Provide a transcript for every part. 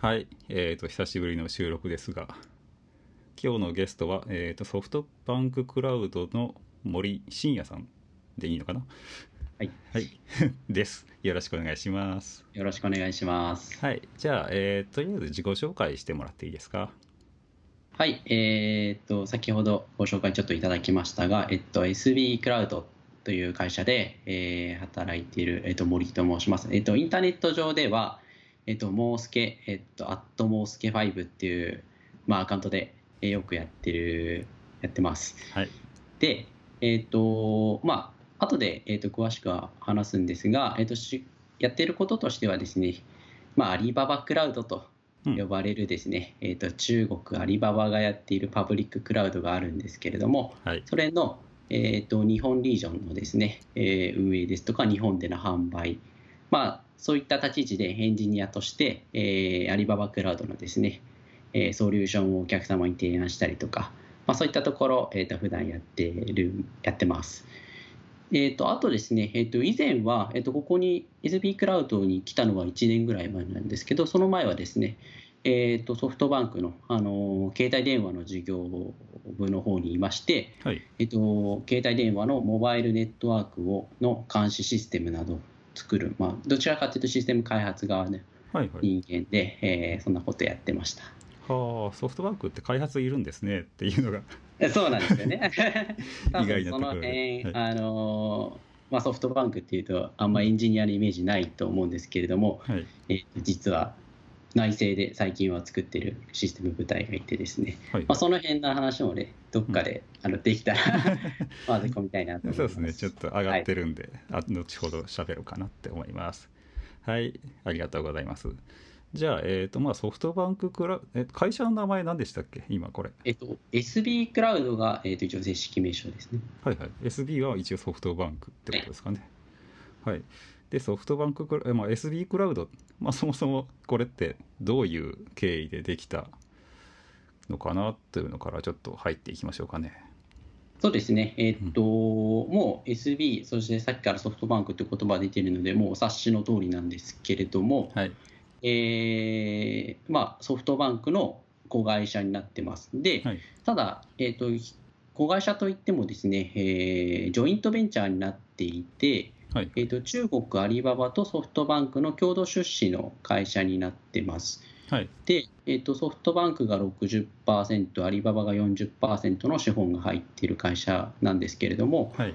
はい、えー、と久しぶりの収録ですが今日のゲストは、えー、とソフトバンククラウドの森信也さんでいいのかな？はい、はい。です。よろしくお願いします。よろしくお願いします。はい。じゃあ、えーとりあえず自己紹介してもらっていいですか？はい、えーっと、先ほどご紹介ちょっといただきましたが、えっと、SB クラウドという会社で、えー働いている、えっと、森と申します。えっと、インターネット上では、えっと、モースケ、えっと、アットモースケ5っていう、まあ、アカウントで、えーよくやってる、やってます。はい。で、えっ、と、まあ、後で、えっ、と、詳しくは話すんですが、えっ、と、しやってることとしてはですね、まあ、アリババクラウドとうん。呼ばれるですね、えっ、と、中国アリババがやっているパブリッククラウドがあるんですけれども、はい。それの、えっ、と、日本リージョンのですね、えー運営ですとか、日本での販売、まあ、そういった立ち位置でエンジニアとして、えーアリババクラウドのですね、えーソリューションをお客様に提案したりとか、まあ、そういったところ、えー、と普段やってるやってます。えー、とあとですね、えー、と以前は、えー、とここに SB クラウドに来たのは1年ぐらい前なんですけど、その前はですね、えー、とソフトバンクの、あのー携帯電話の事業部の方にいまして、はいえっと、携帯電話のモバイルネットワークをの監視システムなどを作る、まあ、どちらかというとシステム開発側のはいはい人間で、えーそんなことやってました。はあソフトバンクって開発いるんですねっていうのがえそうなんですよね。多意外なところで辺、はいあのーまあ、ソフトバンクっていうとあんまエンジニアのイメージないと思うんですけれども、はいえー実は内製で最近は作ってるシステム部隊がいてですね、はい。まあ、その辺の話もねどっかで、あのできたら混ぜ込みたいなと思います。そうですね。ちょっと上がってるんで、あ後ほど喋るかなって思います。はい。ありがとうございます。じゃあ、えーとまあ、ソフトバンククラえ会社の名前何でしたっけ？今これ。えっと、SB クラウドが、えっと、一応正式名称ですね。はいはい。SB は一応ソフトバンクってことですかね。はいでソフトバンククラ、えまあ、SB クラウド、まあ、そもそもこれってどういう経緯でできたのかなというのからちょっと入っていきましょうかね。そうですね、えっと、もう SB、そしてさっきからソフトバンクという言葉が出ているので、もうお察しの通りなんですけれども、はい。えーまあ、ソフトバンクの子会社になってます。で、はい。ただ、えっと、子会社といってもですね、えージョイントベンチャーになっていて、はい。えっと、中国アリババとソフトバンクの共同出資の会社になってます。はい。で、えっと、ソフトバンクが60%、アリババが40%の資本が入っている会社なんですけれども、はい。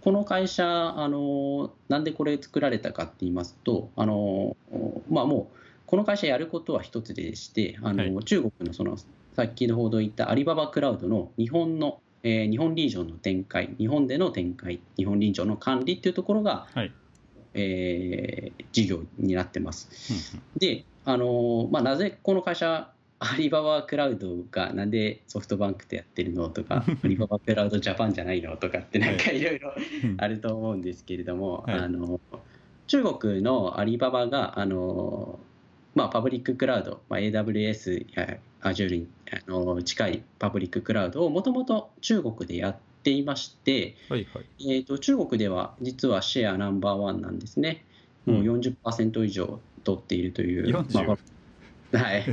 この会社、あのなんでこれ作られたかって言いますと、あのまあ、もうこの会社やることは一つでして、あのはい。中国のそのさっきのほど言ったアリババクラウドの日本の、えー日本リージョンの展開、日本での展開、日本リージョンの管理っていうところが、はい。えー事業になってます。うんうん。で、あのまあ、なぜこの会社、アリババクラウドがなんでソフトバンクとやってるのとか、アリババクラウドジャパンじゃないのとかって、なんかいろいろうん。あると思うんですけれども、はい。あの中国のアリババがあの、まあ、パブリッククラウド、まあ、AWS や Azure にあの近いパブリッククラウドをもともと中国でやっていまして、はいはい。えー、と中国では実はシェアナンバーワンなんですね。もううん40%以上取っているという、40まあはい、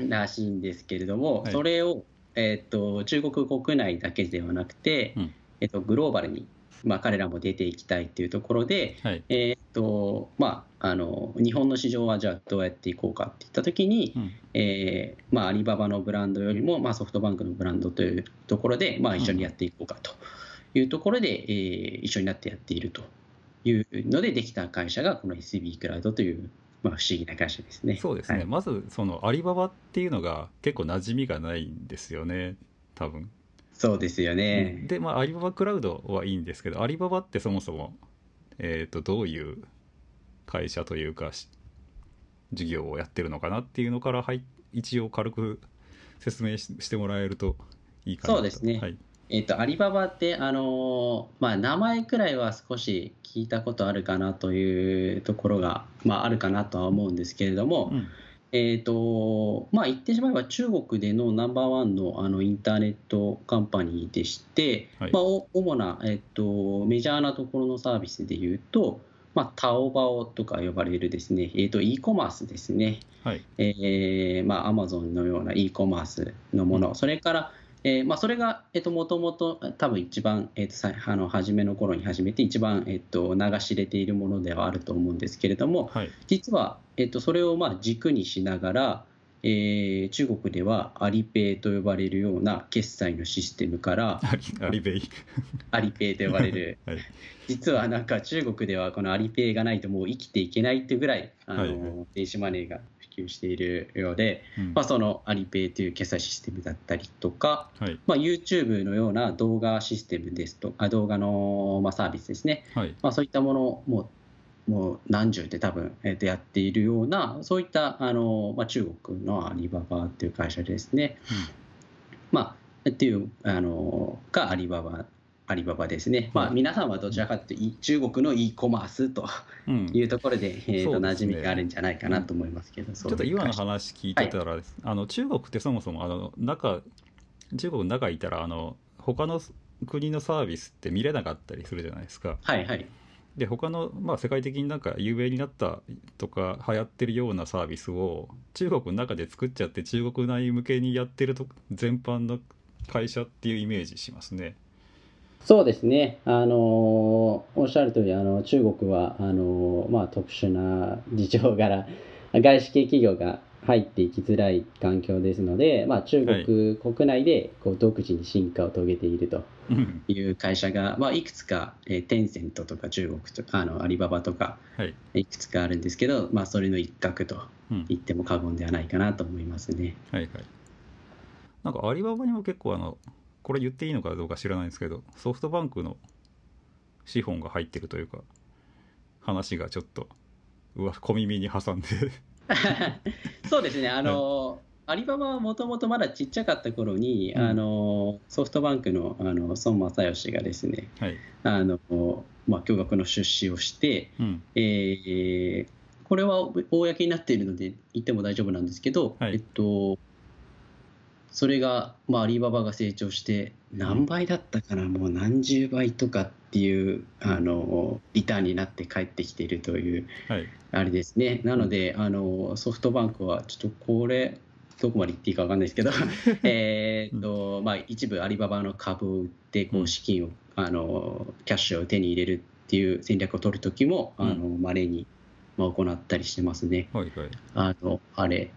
らしいんですけれども、はい。それを、えー、と中国国内だけではなくて、うん。えー、とグローバルに、まあ、彼らも出ていきたいというところで、はい。えーとまあ、あの日本の市場はじゃあどうやっていこうかっていったときに、うん。えーまあ、アリババのブランドよりも、まあ、ソフトバンクのブランドというところで、まあ、一緒にやっていこうかというところで、えー一緒になってやっているというのでできた会社がこの SB クラウドという、まあ、不思議な会社ですね。そうですね、はい。まずそのアリババっていうのが結構馴染みがないんですよね。多分、そうですよね。でまあアリババクラウドはいいんですけどアリババってそもそも、えー、とどういう会社というかし事業をやってるのかなっていうのからはい一応軽く説明ししてもらえるといいかなと。そうですね。はい。えっとアリババって、あのーまあ、名前くらいは少し聞いたことあるかなというところが、まあ、あるかなとは思うんですけれども、うんえーとまあ、言ってしまえば中国でのナンバーワンのあのインターネットカンパニーでして、はい。まあ、お主な、えっとメジャーなところのサービスでいうと、まあ、タオバオとか呼ばれるですね、えーと、e コマースですね、はい。えーまあ、アマゾンのような e コマースの。もの、それから、えーまあ、それが、えーと、もともと多分一番、えーと、さあの初めの頃に始めて一番、えーと、力入れているものではあると思うんですけれども、はい、実は、えー、とそれをまあ軸にしながら、えー、中国ではアリペイと呼ばれるような決済のシステムからアリペイ。アリペイと呼ばれる、はい、実はなんか中国ではこのアリペイがないともう生きていけないっていうぐらいあの、はいはい、電子マネーが普及しているようで、うん、まあ、そのアリペイという決済システムだったりとか、はい、まあ、YouTube のような動画システムですとあ動画の、まあ、サービスですね、はい。まあ、そういったものももう何十で多分、えー、とやっているようなそういったあの、まあ、中国のアリババっていう会社ですね、うん、まあっていうあのがアリババアリババですね、まあ、皆さんはどちらかというと中国の e コマースというところで、うん、えー、と馴染みがあるんじゃないかなと思いますけど、ちょっと今の話聞いてたら、はい、あの中国ってそもそもあの中中国の中いたらあの他の国のサービスって見れなかったりするじゃないですか。はいはいで他の、まあ、世界的になんか有名になったとか流行ってるようなサービスを中国の中で作っちゃって中国内向けにやってると全般の会社っていうイメージしますね。そうですね、あのおっしゃる通りあり、中国はあのまあ、特殊な事情柄、外資系企業が入っていきづらい環境ですので、まあ、中国国内でこう独自に進化を遂げているという会社が、まあ、いくつか、えー、テンセントとか中国とかあのアリババとか、い、くつかあるんですけど、まあ、それの一角と言っても過言ではないかなと思いますね。はいはい、なんかアリババにも結構あのこれ言っていいのかどうか知らないんですけどソフトバンクの資本が入ってるというか話がちょっとうわ小耳に挟んで そうですね、あの、はい、アリババはもともとまだちっちゃかった頃に、うん、あのソフトバンクのあの孫正義がですね、はい、あのまあ、巨額の出資をして、うん、えー、これは公になっているので言っても大丈夫なんですけど、はい、えっと、それが、まあ、アリババが成長して何倍だったかな、うん、もう何十倍とかっていうあのリターンになって帰ってきているという、はい、あれですね。なのであのソフトバンクはちょっとこれどこまで言っていいか分かんないですけど えと、まあ、一部アリババの株を売ってこう資金を、あのキャッシュを手に入れるっていう戦略を取るときもまれ、に、まあ、行ったりしてますね。はいはい、あのあれ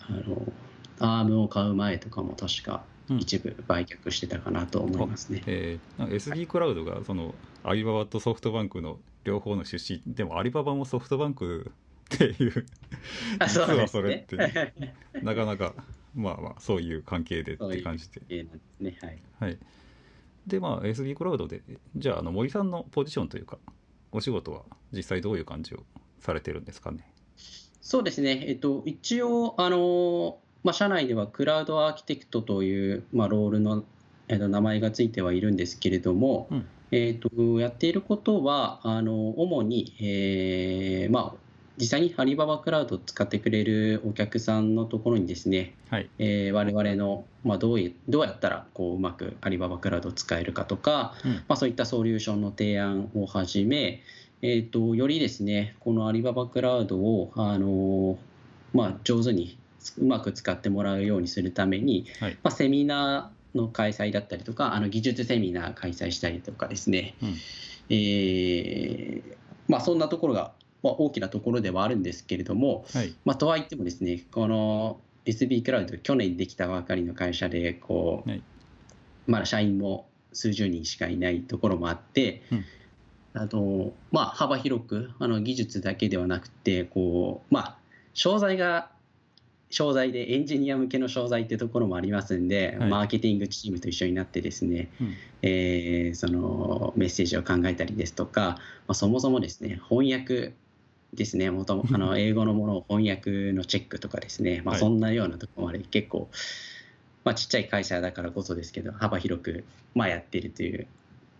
あのアームを買う前とかも確か一部売却してたかなと思いますね。うん、えー、SD クラウドがそのアリババとソフトバンクの両方の出資でもアリババもソフトバンクっていう実はそれって、ね、なかなかまあまあそういう関係でって感じで。そういうねはい、はい、でまあ SD クラウドでじゃああの森さんのポジションというかお仕事は実際どういう感じをされてるんですかね？そうですね、えっと、一応、あのまあ、社内ではクラウドアーキテクトという、まあ、ロールの、えー、と名前がついてはいるんですけれども、うん、えーと、やっていることはあの主に、えーまあ、実際にアリババクラウドを使ってくれるお客さんのところにですね、はい。えー、我々の、まあ、どうどうやったらこううまくアリババクラウドを使えるかとか、うん、まあ、そういったソリューションの提案をはじめ、えーと、よりですねこのアリババクラウドをあの、まあ、上手にうまく使ってもらうようにするために、はい、まあ、セミナーの開催だったりとかあの技術セミナー開催したりとかですね、うん、えー、まあ、そんなところが、まあ、大きなところではあるんですけれども、はい、まあ、とはいってもですねこの SB クラウド去年できたばかりの会社でこう、はい、まだ社員も数十人しかいないところもあって、うん。あのまあ、幅広くあの技術だけではなくてこう、まあ、商材が商材でエンジニア向けの商材っていうところもありますんで、はい、マーケティングチームと一緒になってですね、うん、えー、そのメッセージを考えたりですとか、まあ、そもそもですね翻訳ですねもと あの英語のものを翻訳のチェックとかですね、まあ、そんなようなところまで結構、まあ、ちっちゃい会社だからこそですけど幅広く、まあ、やってるという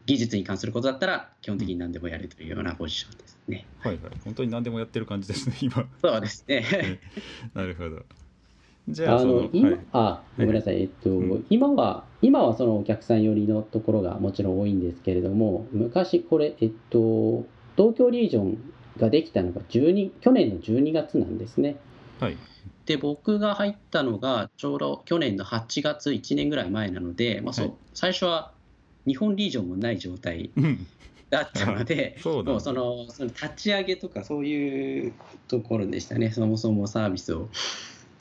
技術に関することだったら基本的に何でもやるというようなポジションですね。はいはい、本当に何でもやってる感じですね、今。そうですね。なるほど。じゃあ、あの今、はい、あ、ごめんなさい、えっと、うん、今は、今はそのお客さん寄りのところがもちろん多いんですけれども、昔これ、えっと、東京リージョンができたのが12去年の12月なんですね。はい。で僕が入ったのがちょうど去年の8月1年ぐらい前なので、まあそうはい。最初は日本リージョンもない状態うん。だったので そうもうそのその立ち上げとかそういうところでしたね。そもそもサービスを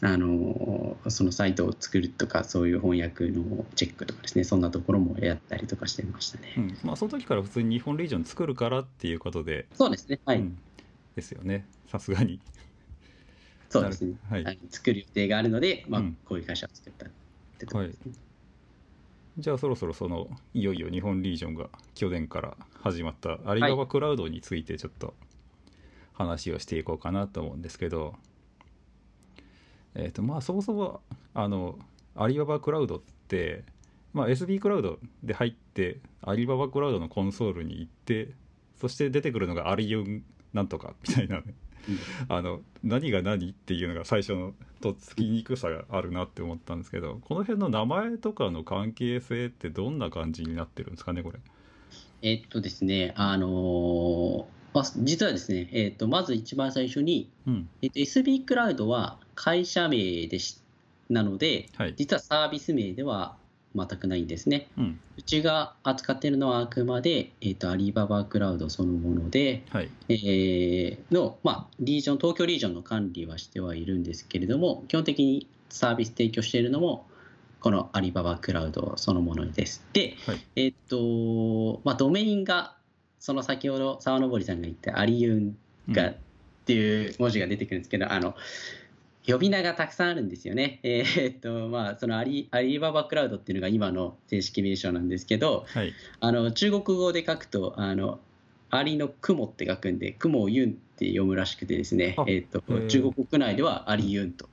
あのそのサイトを作るとかそういう翻訳のチェックとかですね。そんなところもやったりとかしてましたね、うん。まあ、その時から普通に日本リージョン作るからっていうことで、そうですね。はい、うんですよね。さすがに。そうですね、はい。はい。作る予定があるので、まあうん。こういう会社を作ったってところですね、じゃあそろそろそのいよいよ日本リージョンが去年から始まったアリババクラウドについてちょっと話をしていこうかなと思うんですけど、えっ、とまあそもそもあのアリババクラウドって、まあ、SB クラウドで入ってアリババクラウドのコンソールに行ってそして出てくるのがアリユンなんとかみたいなね。あの何が何っていうのが最初のとっつきにくさがあるなって思ったんですけどこの辺の名前とかの関係性ってどんな感じになってるんですかねこれ。えっとですね、あのーまあ、実はですね、えっと、まず一番最初に、うん。えっと、SB クラウドは会社名でしなので、はい。実はサービス名では全くないんですね。うん。うちが扱っているのはあくまで、えっと、アリババクラウドそのもので、はい。えーの、まあ、リージョン、東京リージョンの管理はしてはいるんですけれども、基本的にサービス提供しているのも、このアリババクラウドそのものです。で、はい。えっと、まあ、ドメインが、その先ほど沢登さんが言ったアリユンがっていう文字が出てくるんですけど、あの、呼び名がたくさんあるんですよね。えーっと、まあ、そのアリアリババクラウドっていうのが今の正式名称なんですけど、はい。あの中国語で書くと、あのアリの雲って書くんで、雲をユンって読むらしくてですね。あ、えーっと中国国内ではアリユンと、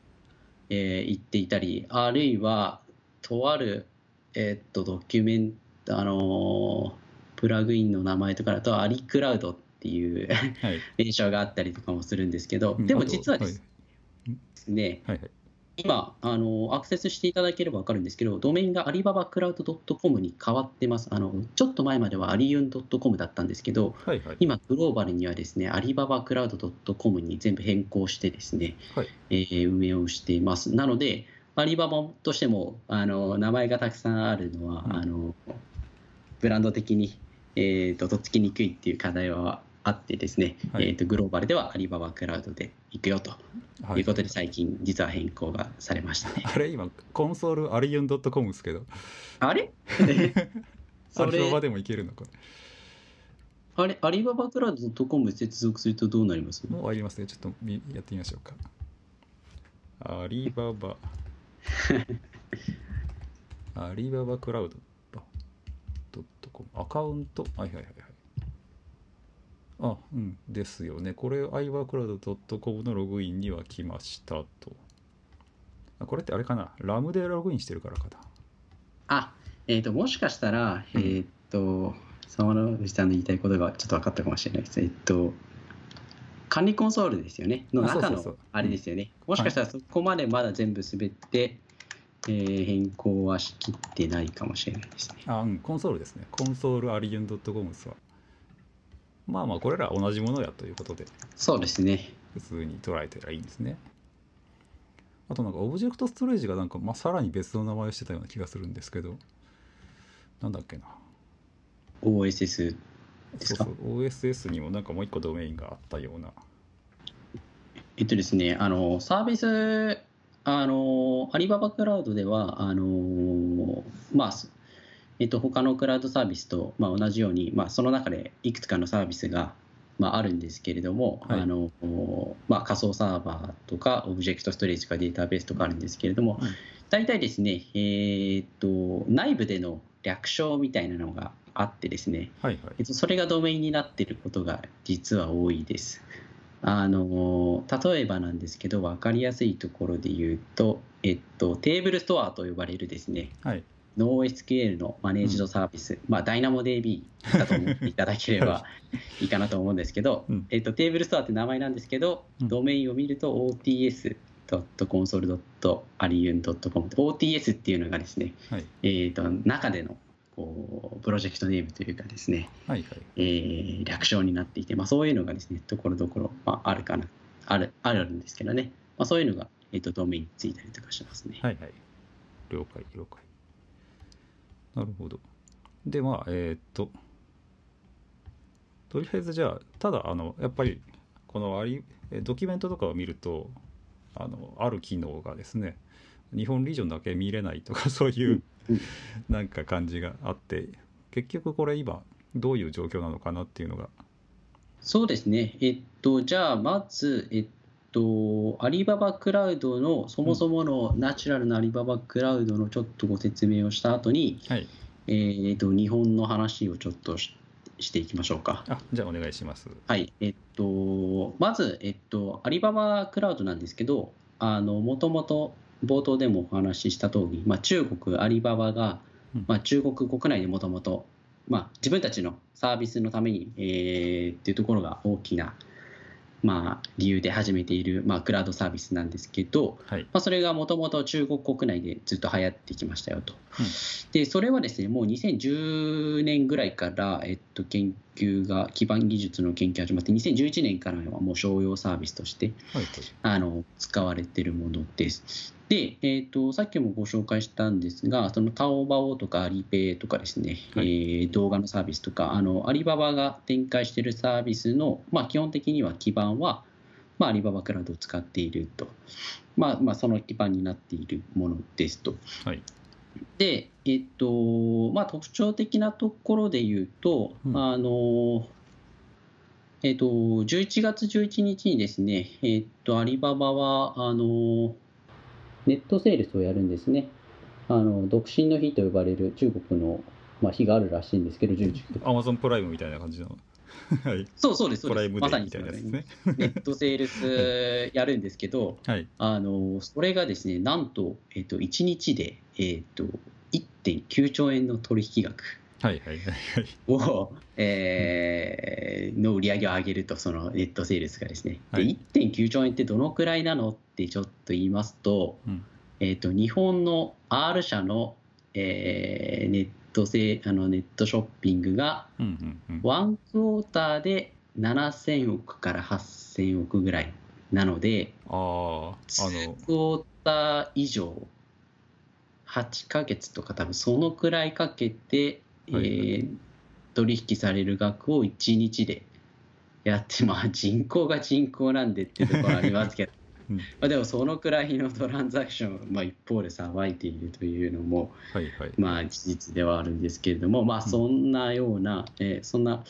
えー言っていたり、あるいは、とある、えーっとドキュメント、あのープラグインの名前とかだと、アリクラウドっていうはい。名称があったりとかもするんですけど、うん。でも実はですね、はいはい。今あの、アクセスしていただければ分かるんですけど、ドメインがアリババクラウド .com に変わってます。あのちょっと前まではアリユン .com だったんですけど、はいはい。今、グローバルにはですね、アリババクラウド .com に全部変更してですね、はい。えー運営をしています。なので、アリババとしてもあの名前がたくさんあるのは、うん。あのブランド的に、えーととっつきにくいっていう課題はあってですね、はい。えーとグローバルではアリババクラウドで行くよとはい。うことで最近実は変更がされましたね。あれ？今コンソールアリユン .com ですけど。あれ？ア それ？リババでもいけるの？これ。あれ？アリババクラウド .com 接続するとどうなります？もうありますね。ちょっとみやってみましょうか。アリババ。アリババクラウド。ドットコム。アカウント？はいはいはいはいあうんですよね。これアイバークラウドドットコムのログインには来ましたと。あこれってあれかな？ラムでログインしてるからかな？あ、えっ、と、もしかしたら、うん。えっ、と、沢野口さんの言いたいことがちょっと分かったかもしれないです。えっ、と、管理コンソールですよね？の中のあれですよね。もしかしたらそこまでまだ全部すべて、えー変更はしきってないかもしれないですね。あうんコンソールですね。コンソールアリユンドットコムはまあまあこれら同じものやということで。そうですね。普通に捉えてらいいんですね。あとなんかオブジェクトストレージがなんか、まあ、さらに別の名前をしてたような気がするんですけど。なんだっけな。OSS ですか？そうそう。OSS にもなんかもう一個ドメインがあったような。えっとですね、あのサービス、あのアリババクラウドでは、あのまあ、すえっと、他のクラウドサービスと、まあ、同じように、まあ、その中でいくつかのサービスが、まあ、あるんですけれども、はい。あのまあ、仮想サーバーとか、オブジェクトストレージとかデータベースとかあるんですけれども、うん大体ですね、えーっと、内部での略称みたいなのがあってですね、はいはい。えっと、それがドメインになっていることが実は多いです。あの例えばなんですけど分かりやすいところで言うと、えっと、テーブルストアと呼ばれるですねはい NoSQL のマネージドサービス、まあ、DynamoDB だと思っていただければいいかなと思うんですけど、うん。えっと、テーブルストアって名前なんですけど、うん。ドメインを見ると ots.console.ariun.com OTS っていうのがですね、はい。えっと中でのこうプロジェクトネームというかですね、はいはい。えー略称になっていて、まあ、そういうのがですねところどころ、まあ、あるかな。あるあるんですけどね、まあ、そういうのが、えー、とドメインについたりとかしますね。はいはい。了解了解なるほど。でまあえーっととりあえずじゃあただあのやっぱりこのありえドキュメントとかを見るとあのある機能がですね日本リージョンだけ見れないとか そういううん。なんか感じがあって結局これ今どういう状況なのかなっていうのが。そうですね、えっと、じゃあまず、えっと、アリババクラウドのそもそものナチュラルなアリババクラウドのちょっとご説明をした後に、はい。えーっと日本の話をちょっとししていきましょうか。あじゃあお願いします。はい、えっと、まず、えっと、アリババクラウドなんですけど、あの、もともと冒頭でもお話しした通り、まあ、中国、アリババがうん、まあ、中国国内でもともと、まあ、自分たちのサービスのために、えーっていうところが大きな、まあ、理由で始めている、まあ、クラウドサービスなんですけど、はいまあ、それがもともと中国国内でずっと流行ってきましたよと。うんで、それはですね、もう2010年ぐらいから、えっと、研究が、基盤技術の研究が始まって、2011年からはもう商用サービスとしてはいはいあの使われているものです。で、えっと、さっきもご紹介したんですが、そのタオバオとかアリペイとかですね、はいえー動画のサービスとか、あのアリババが展開しているサービスの、まあ、基本的には基盤は、まあ、アリババクラウドを使っていると、まあまあ、その基盤になっているものですと。はいで、えっとまあ、特徴的なところで言うと、うんあのえっと、11月11日にですね、えっと、アリババはあのネットセールスをやるんですね。あの独身の日と呼ばれる中国の、まあ、日があるらしいんですけど、11月。アマゾンプライムみたいな感じの？はいそうそうです、そうです。まさにですねネットセールスやるんですけど、はいあのそれがですね、なんと、えっと、1日で、えっと、1.9兆円の取引額。はいはいはいはいを、えーの売り上げを上げると、そのネットセールスがですね。で、はい1.9兆円ってどのくらいなのってちょっと言いますと、うんえっと日本の R 社の、えーネットセあのネットショッピングがワンクォーターで7000億から8000億ぐらいなので、あーあ2のクォーター以上、8ヶ月とか多分そのくらいかけて、はい。えー取引される額を1日でやって、まあ人口が人口なんでっていうところありますけど、うん。まあでもそのくらいのトランザクションを、まあ、一方でさばいているというのも、はいはい。まあ事実ではあるんですけれども、まあうん。そんなような、えーそんな、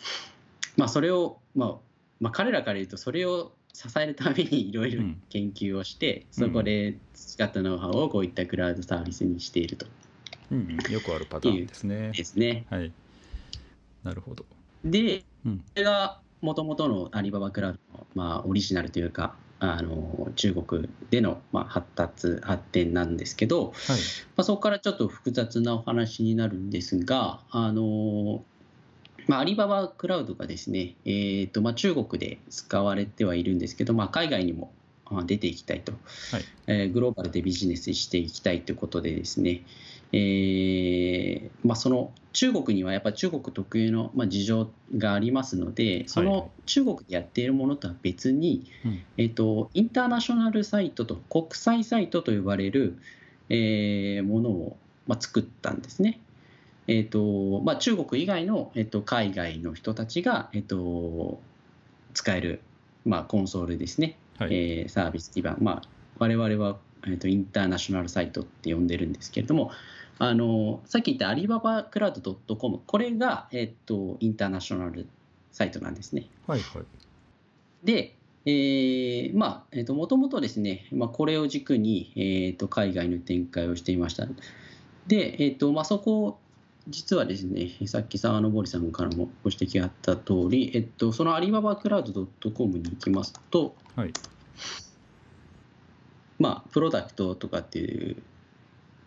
まあそれを、まあ、まあ彼らから言うとそれを支えるためにいろいろうん。研究をして、そこで培ったノウハウをこういったクラウドサービスにしていると。うんうん。よくあるパターンですね。ですね。はい。なるほど。で、うん。これがもともとのアリババクラウドの、まあ、オリジナルというか、あの中国での、まあ、発達、発展なんですけど、はい。まあ、そこからちょっと複雑なお話になるんですが、あのまあ、アリババクラウドがですね、えーとまあ、中国で使われてはいるんですけど、まあ、海外にもあ出ていきたいと、はい。えーグローバルでビジネスしていきたいということでですね、えーまあ、その中国にはやっぱ中国特有の、まあ、事情がありますので、そはいはい。の中国でやっているものとは別に、うん。えっと、インターナショナルサイトと国際サイトと呼ばれる、えーものを、まあ、作ったんですね。えっとまあ、中国以外の、えっと、海外の人たちが、えっと、使える、まあ、コンソールですね、はい。えーサービス基盤、まあ、我々は、えっと、インターナショナルサイトって呼んでるんですけれども、あのさっき言ったアリババクラウド .com、これが、えっと、インターナショナルサイトなんですね。はいはいで、えーまあ、えっ、と、もともとですね、まあ、これを軸に、えっ、と、海外の展開をしていました。で、えっ、と、まあ、そこ、実はですね、さっき沢登さんからもご指摘があった通り、えっと、そのアリババクラウド .com に行きますと、はいまあ、プロダクトとかっていう、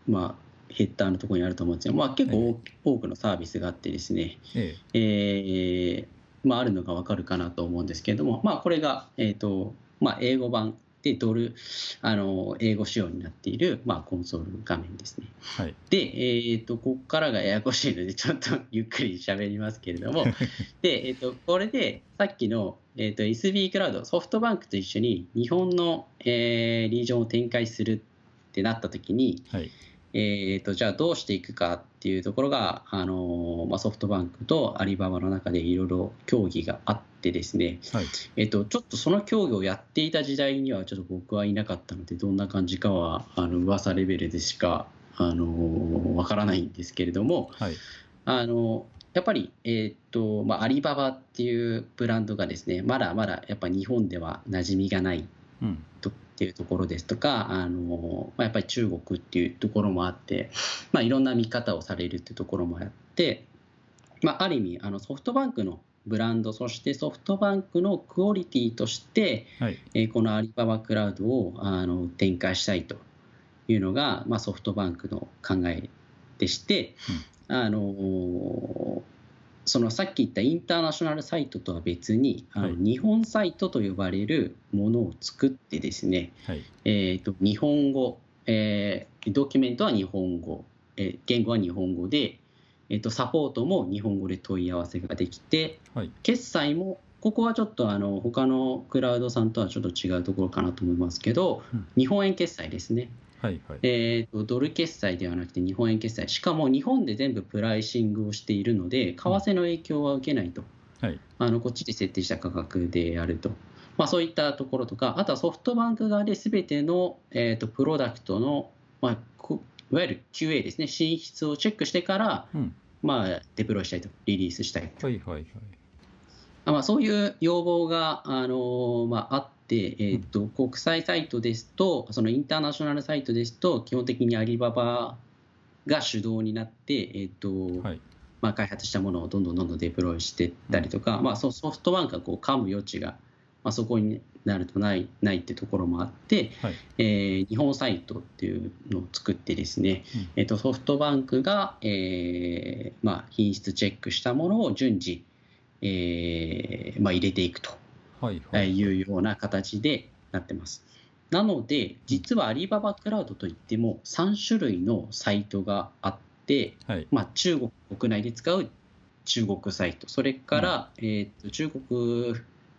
まあ、ヘッダーのところにあると思うんですが、まあ、結構多多くのサービスがあってですね、ええ。ーまあ、あるのがわかるかなと思うんですけれども、まあ、これが、えーとまあ、英語版ってドルあの英語仕様になっている、まあ、コンソール画面ですね。はい。で、えー、とここからがややこしいのでちょっと ゆっくり喋りますけれども。で、えー、とこれでさっきの、えー、と SB クラウドソフトバンクと一緒に日本の、えーリージョンを展開するってなった時に、はいえー、とじゃあどうしていくかっていうところが、あのーまあ、ソフトバンクとアリババの中でいろいろ協議があってですね、はい。えー、とちょっとその協議をやっていた時代にはちょっと僕はいなかったのでどんな感じかはあの噂レベルでしか、あのーわからないんですけれども、はい。あのやっぱり、えーとまあ、アリババっていうブランドがですねまだまだやっぱ日本では馴染みがない。うん。とっていうところですとかあの、まあ、やっぱり中国っていうところもあって、まあ、いろんな見方をされるっていうところもあって、まあ、ある意味あのソフトバンクのブランドそしてソフトバンクのクオリティとして、はい。えーこのアリババクラウドをあの展開したいというのが、まあ、ソフトバンクの考えでして、あのーそのさっき言ったインターナショナルサイトとは別に、あのはい。日本サイトと呼ばれるものを作ってですね、はい。えー、と日本語、えードキュメントは日本語、えー言語は日本語で、えー、とサポートも日本語で問い合わせができて、はい。決済もここはちょっとあの他のクラウドさんとはちょっと違うところかなと思いますけど、うん。日本円決済ですね、はいはい。えーとドル決済ではなくて日本円決済。しかも日本で全部プライシングをしているので為替の影響は受けないと、はい。あのこっちで設定した価格であると、まあ、そういったところとかあとはソフトバンク側で全ての、えー、とプロダクトの、まあ、こいわゆる QA ですね。進出をチェックしてから、うん。まあ、デプロイしたいと。リリースしたいと。はいはいはい。あまあ、そういう要望が、あのまあ、あって、えーと国際サイトですと、そのインターナショナルサイトですと、基本的にアリババが主導になって、えーとはい。まあ、開発したものをどんどんどんどんデプロイしていったりとか、まあ、そソフトバンクがこう噛む余地が、まあ、そこになるとないないってところもあって、はい。えー日本サイトっていうのを作ってですね、うん。えー、とソフトバンクが、えーまあ、品質チェックしたものを順次、えーまあ、入れていくとはいはいい。うような形でなってます。なので、実はアリババクラウドといっても3種類のサイトがあって、はい。まあ、中国国内で使う中国サイト、それから、えーと中国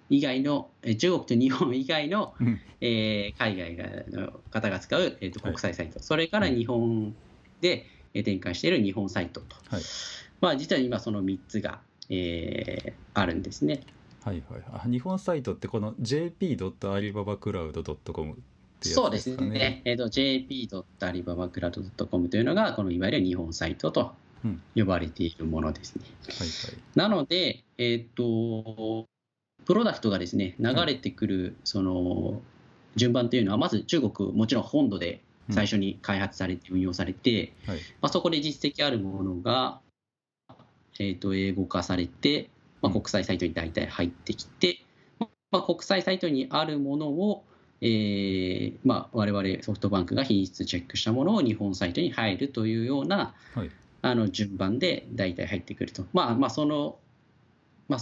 以外の、えー中国と日本以外の、うん。えー海外がの方が使う、えーとはい。国際サイト、それから日本でえー展開している日本サイトと、はい。まあ、実は今その3つが、えーあるんですね。はいはい。あ日本サイトってこの jp.alibabacloud.com ってやつそうですですかねね。えー、と jp.alibabacloud.com というのが、このいわゆる日本サイトとうん。呼ばれているものですね。はいはい。なので、えっ、と、プロダクトがですね、流れてくる、その、順番というのは、まず中国、もちろん本土で最初に開発されて運用されて、はい。まあ、そこで実績あるものが、えっ、と、英語化されて、まあ、うん国際サイトに大体入ってきて、まあ、国際サイトにあるものを、えーまあ、我々ソフトバンクが品質チェックしたものを日本サイトに入るというようなはいあの順番で大体入ってくると。まあまあその、まあ、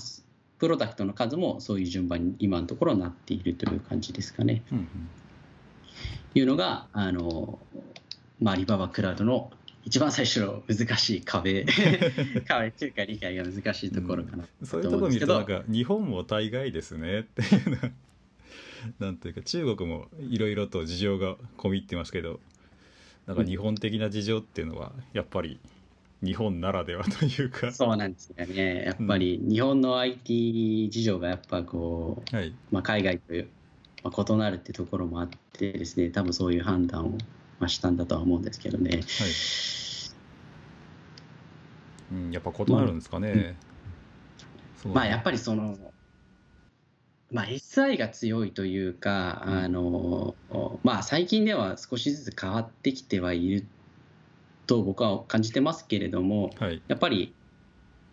プロダクトの数もそういう順番に今のところなっているという感じですかね。うんうんいうのが、あの、まあ、アリババクラウドの一番最初の難しい壁、壁というか理解が難しいところかな。そういうところ見るとなんか日本も大概ですね。っていう なんというか中国もいろいろと事情が込み入ってますけどなんか日本的な事情っていうのはやっぱり日本ならではというか。そうなんですよね。やっぱり日本の IT 事情がやっぱこう、はい。まあ、海外という、まあ、異なるってところもあってですね、多分そういう判断をまあしたんだとは思うんですけどね。はい、うん、やっぱ異なるんですかね、そうまあやっぱりその、まあ、SI が強いというか、うんあのまあ、最近では少しずつ変わってきてはいると僕は感じてますけれども、はい。やっぱり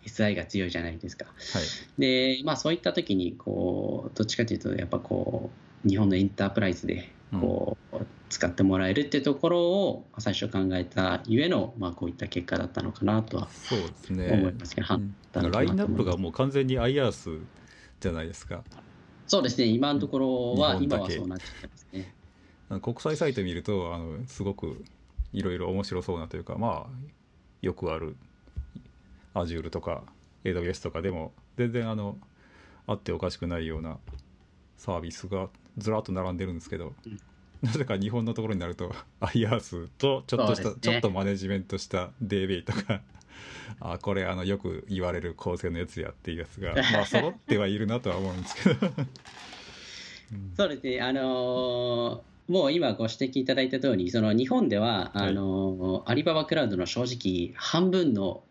SI が強いじゃないですか。はい。で、まあ、そういった時にこうどっちかというとやっぱこう日本のエンタープライズでこう、使ってもらえるっていうところをまあ最初考えたゆえの、まあ、こういった結果だったのかなとは思いねますけど、うん。ラインナップがうもう完全に IARS じゃないですか。そうですね、今のところは、今はそうなっちゃってますね。国際サイト見るとあのすごくいろいろ面白そうなというかまあよくある Azure とか AWS とかでも全然あのあっておかしくないようなサービスがずらっと並んでるんですけど、うんなぜか日本のところになると IaaS とちょっとした、ね。ちょっとマネジメントした DB とか あこれあのよく言われる構成のやつやっていうやつが まあ揃ってはいるなとは思うんですけど、うん。そうですね、あのーもう今ご指摘いただいた通り、その日本では、はいあのーアリババクラウドの正直、半分の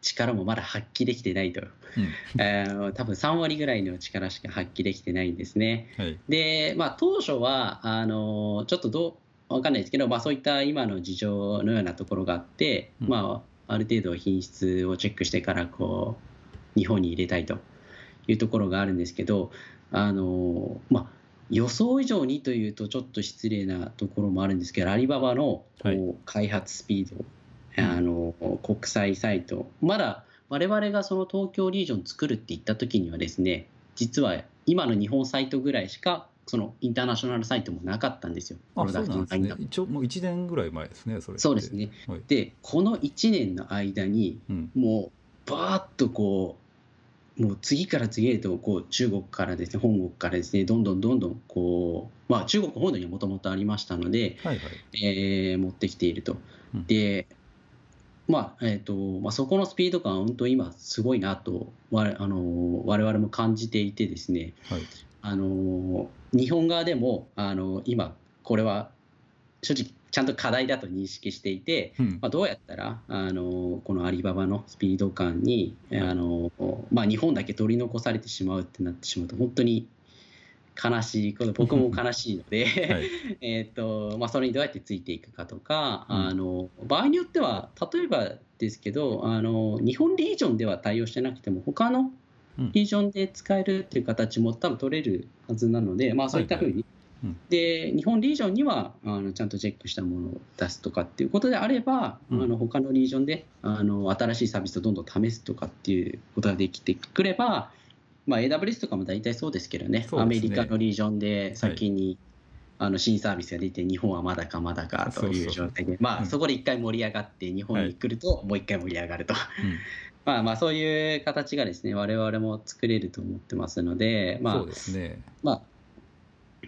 力もまだ発揮できてないと、うん。えー多分3割ぐらいの力しか発揮できてないんですね。はい。で、まあ、当初はあのちょっとどうわかんないですけど、まあ、そういった今の事情のようなところがあって、うん。まあ、ある程度品質をチェックしてからこう日本に入れたいというところがあるんですけどあの、まあ、予想以上にというとちょっと失礼なところもあるんですけどアリババのこうはい。開発スピード、うんあの国際サイト。まだ我々がその東京リージョン作るって言った時にはですね実は今の日本サイトぐらいしかそのインターナショナルサイトもなかったんですよ、プあそうなんです。ね。一応もう1年ぐらい前ですねそれそうですね。はい。で、この1年の間に、うん。もうバーッとこう、もう次から次へとこう中国からですね、本国からですね、どんどんどんどんこう、まあ、中国本土にはもともとありましたので、はいはい。えー持ってきていると。うん。で、まあえーとまあ、そこのスピード感、本当今すごいなと我あの我々も感じていてですね、はい。あの日本側でもあの今これは正直ちゃんと課題だと認識していて、うん。まあ、どうやったらあのこのアリババのスピード感にはい。あの、まあ、日本だけ取り残されてしまうってなってしまうと本当に悲しい。こと僕も悲しいので、はい。えーとまあ、それにどうやってついていくかとか、うん。あの場合によっては例えばですけどあの日本リージョンでは対応してなくても他のうん。リージョンで使えるっていう形も多分取れるはずなので、まあ、そういったふうに、はい。うん。で日本リージョンにはあのちゃんとチェックしたものを出すとかっていうことであれば、うん。あの他のリージョンであの新しいサービスをどんどん試すとかっていうことができてくれば、まあ、AWS とかも大体そうですけどね。ね。アメリカのリージョンで先に、あの新サービスが出て日本はまだかまだかという状態で。まあ、うん。そこで一回盛り上がって日本に来るともう一回盛り上がると、うん。まあまあそういう形がですね我々も作れると思ってますのでまあそうですね。まあ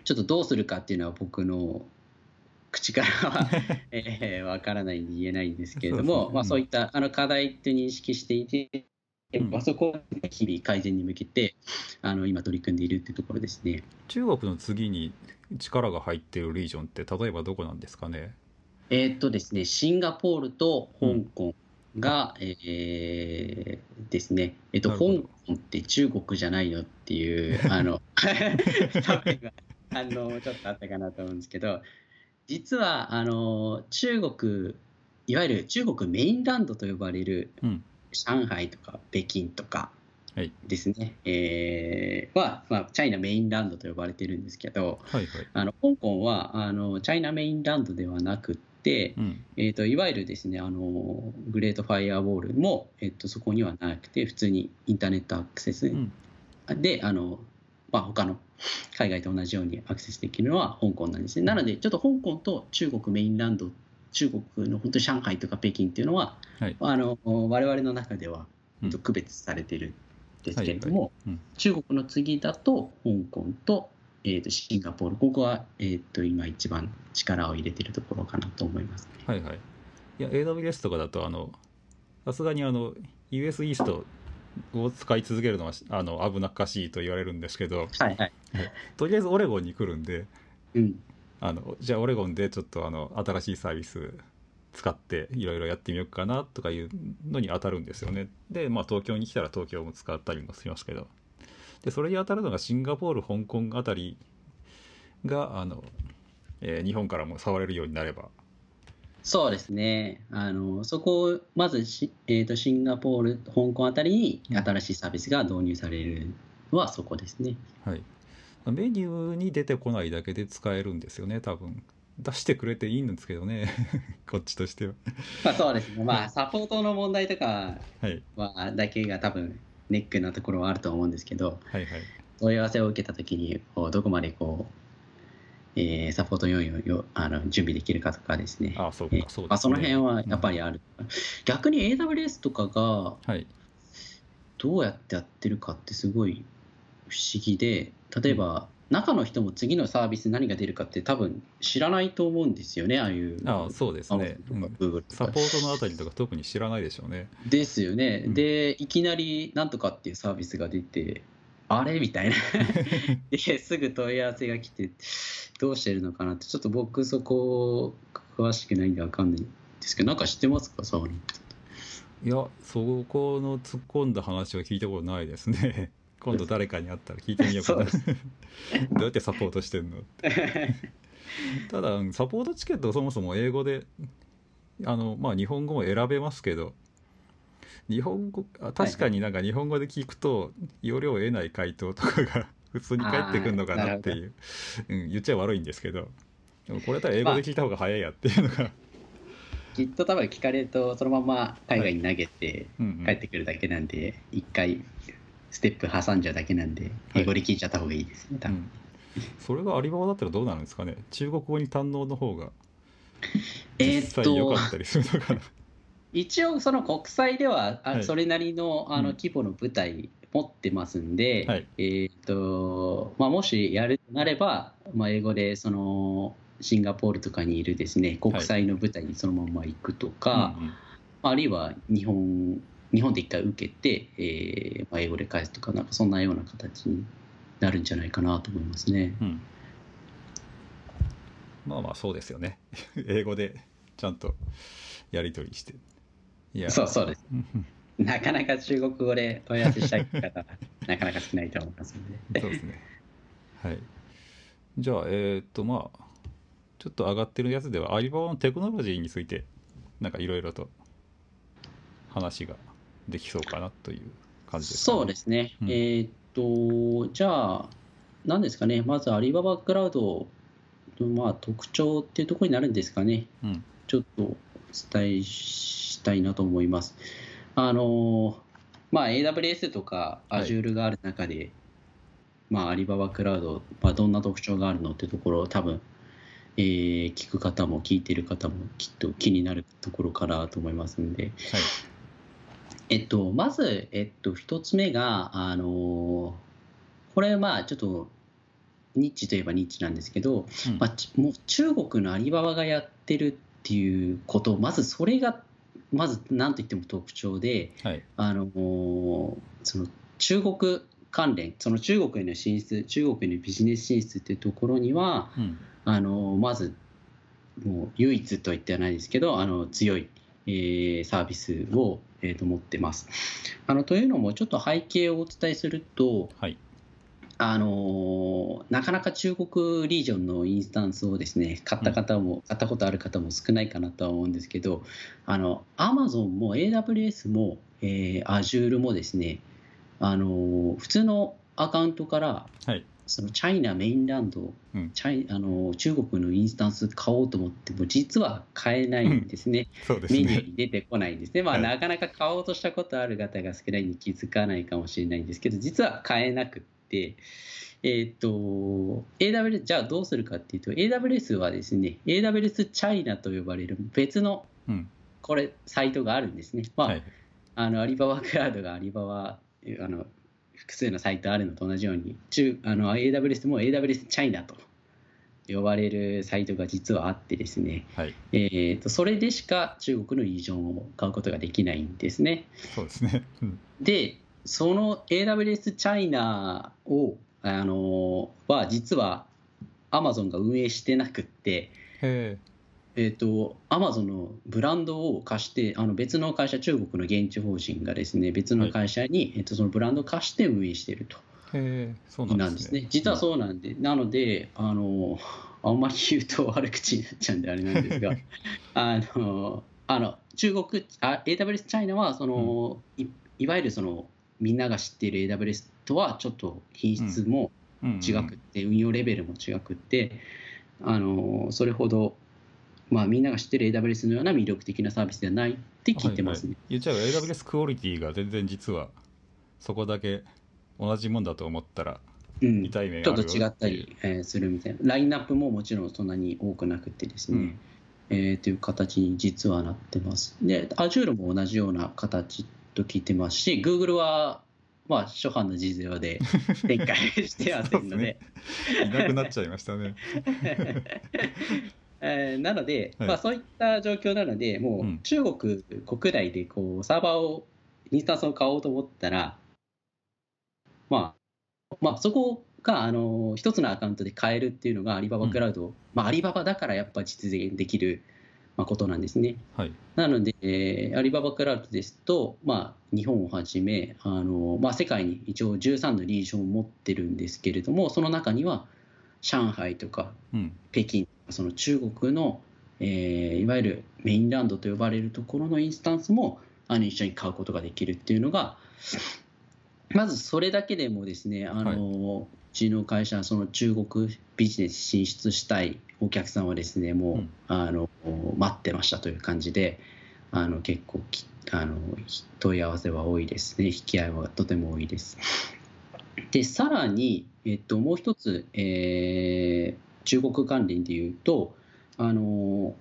ちょっとどうするかっていうのは僕の口からは えーわからないんで言えないんですけれどそうまあそういったあの課題って認識していて、うんまあそこを日々改善に向けてあの今取り組んでいるっていうところですね。中国の次に力が入っているリージョンって例えばどこなんですかね？えーっとですね、シンガポールと香港が、えーですね、えっと、香港って中国じゃないのっていう、あの、あの、ちょっとあったかなと思うんですけど、実は、あの、中国、いわゆる中国メインランドと呼ばれるうん上海とか北京とかはい。ですね、えーは、まあ、チャイナメインランドと呼ばれてるんですけど、はいはい。あの香港はあのチャイナメインランドではなくって、うん。えー、といわゆるですねあのグレートファイアウォールも、えー、とそこにはなくて普通にインターネットアクセス。うん。で、あのまあ、他の海外と同じようにアクセスできるのは香港なんですね。なのでちょっと香港と中国メインランド中国の本当に上海とか北京っていうのは、はい。あの我々の中では、区別されてるんですけれども、中国の次だと香港と,、えー、とシンガポール。ここは、えー、と今一番力を入れてるところかなと思います。はいはい。いや AWS とかだとあのさすがにあの US イーストを使い続けるのはあの危なっかしいと言われるんですけどはい。はい。とりあえずオレゴンに来るんでうん。あのじゃあオレゴンでちょっとあの新しいサービス使っていろいろやってみようかなとかいうのに当たるんですよねでまあ東京に来たら東京も使ったりもしますけどでそれに当たるのがシンガポール香港あたりがあの、えー日本からも触れるようになればそうですね。あのそこをまずし、えー、とシンガポール、香港あたりにうん新しいサービスが導入されるのはそこですね。はいメニューに出てこないだけで使えるんですよね多分。出してくれていいんですけどね こっちとしては。まあそうですね。まあ サポートの問題とかはだけが多分ネックなところはあると思うんですけど、はいはい。問い合わせを受けたときにどこまでこう、えーサポート要員をよあの準備できるかとかですね。ああそうえーかその辺はやっぱりある、逆に AWS とかがはい。どうやってやってるかってすごい不思議で例えば中の人も次のサービス何が出るかって多分知らないと思うんですよねああいうああそうですね、うん。サポートのあたりとか特に知らないでしょうね。ですよね、うん。でいきなりなんとかっていうサービスが出てあれ？みたいな。ですぐ問い合わせが来てどうしてるのかなって。ちょっと僕そこ詳しくないんで分かんないんですけどなんか知ってますか？サウナいやそこの突っ込んだ話は聞いたことないですね今度誰かに会ったら聞いてみようかな。どうやってサポートしてんの？ただサポートチケットそもそも英語であのまあ日本語も選べますけど日本語あ確かになんか日本語で聞くと要領を得ない回答とかが 普通に返ってくるのかなっていう、うん、言っちゃ悪いんですけど。でもこれだったら英語で聞いた方が早いやっていうのが、きっと多分聞かれるとそのまま海外に投げて帰ってくるだけなんで一回ステップ挟んじゃうだけなんで英語で聞いちゃった方がいいです。ね多分。うん、それがアリババだったらどうなるんですかね？中国語に堪能の方がえーっ実際良とかったりするのかな、一応その国際ではあはいそれなりのあのうん。規模の舞台持ってますんで、はい。えーっとまあ、もしやるとなれば、まあ、英語でそのシンガポールとかにいるですね国際の舞台にそのまま行くとか、うんうん。あるいは日本日本で一回受けて、えーまあ、英語で返すとかなんかそんなような形になるんじゃないかなと思いますね。うん。まあまあそうですよね。英語でちゃんとやり取りして。いや。そうそうです。うん。なかなか中国語で問い合わせしたい方は なかなか少ないと思いますので。そうですね。はい。じゃあえーっとまあちょっと上がってるやつではアリババのテクノロジーについてなんかいろいろと話ができそうかなという感じですかね。そうですね。うん。えーっと、じゃあ、何ですかね、まずアリババクラウドの、まあ、特徴っていうところになるんですかね、うん。ちょっとお伝えしたいなと思います。あの、まあ、AWS とかはい。Azure がある中で、まあ、アリババクラウド、まあ、どんな特徴があるのってところを多分、えー聞く方も聞いてる方もきっと気になるところかなと思いますんで、はいえっと、まず、えっと、一つ目が、あのこれ、まあ、ちょっと、ニッチといえばニッチなんですけど、うん。まあ、ちもう中国のアリババがやってるっていうこと、まずそれが、まず何と言っても特徴で、はい。あのその中国関連、その中国への進出、中国へのビジネス進出っていうところには、うん。あのまず、もう唯一と言ってはないですけど、あの強い、えーサービスを、えーと持ってます。あのというのも、ちょっと背景をお伝えすると、はい。あのなかなか中国リージョンのインスタンスをですね買った方も、買ったことある方も少ないかなとは思うんですけど、あの Amazon も AWS も、えー Azure もですね、あの普通のアカウントからはいそのチャイナメインランド、うん。チャイあの中国のインスタンス買おうと思っても実は買えないんですね。そうですメニューねに出てこないんですね。まあ、はい。なかなか買おうとしたことある方が少ないに気づかないかもしれないんですけど、実は買えなくって、えっ、と、AWS、じゃあどうするかっていうと、AWS はですね、AWS チャイナと呼ばれる別の、うん。これ、サイトがあるんですね。まあ、はい。あのアリババクラウドがアリババ、あの複数のサイトあるのと同じように、中あの AWS も AWS チャイナと呼ばれるサイトが実はあってですね、はい。えー、とそれでしか中国のリージョンを買うことができないんですね。そうですね。うん。で、その AWS チャイナを、あのは実は Amazon が運営してなくって、へえー、と Amazon のブランドを貸して、あの別の会社、中国の現地法人がですね別の会社に、えー、とそのブランドを貸して運営していると。えへえそうななんんですすね。実はそうなんで、なので、あの、あんまり言うと悪口になっちゃうんであれなんですが、あの、あの中国あ、AWS チャイナはその、い、いわゆるその、みんなが知っている AWS とはちょっと品質もうんうん。違くって、運用レベルも違くって、あの、それほど、まあ、みんなが知ってる AWS のような魅力的なサービスではないって聞いてますね。はいはい。言っちゃえば AWS クオリティが全然実はそこだけ同じもんだと思ったらうん、痛い目ちょっがあるよと違ったり、えーするみたいな、ラインナップももちろんそんなに多くなくてですね、うん。えーという形に実はなってます。で、Azure も同じような形と聞いてますし、Google は、まあ、初版の事情で展開してませんので、いなくなっちゃいましたね えーなので、はい。まあ、そういった状況なので、もうん。う中国国内でこうサーバーを、インスタンスを買おうと思ったら、まあ、まあ、そこがあの一つのアカウントで買えるっていうのがアリババクラウド、まあ、アリババだからやっぱ実現できる、まあ、ことなんですね。はい。なので、えーアリババクラウドですと、まあ、日本をはじめあの、まあ、世界に一応13のリージョンを持ってるんですけれども、その中には上海とかうん。北京、その中国の、えーいわゆるメインランドと呼ばれるところのインスタンスもあの一緒に買うことができるっていうのが、まずそれだけでもですね、あのうちの会社、その中国ビジネス進出したいお客さんはですね、もう、うん。あの待ってましたという感じで、あの結構きあの問い合わせは多いですね、引き合いはとても多いです。で、さらに、えっと、もう一つ、えー中国関連で言うと、あの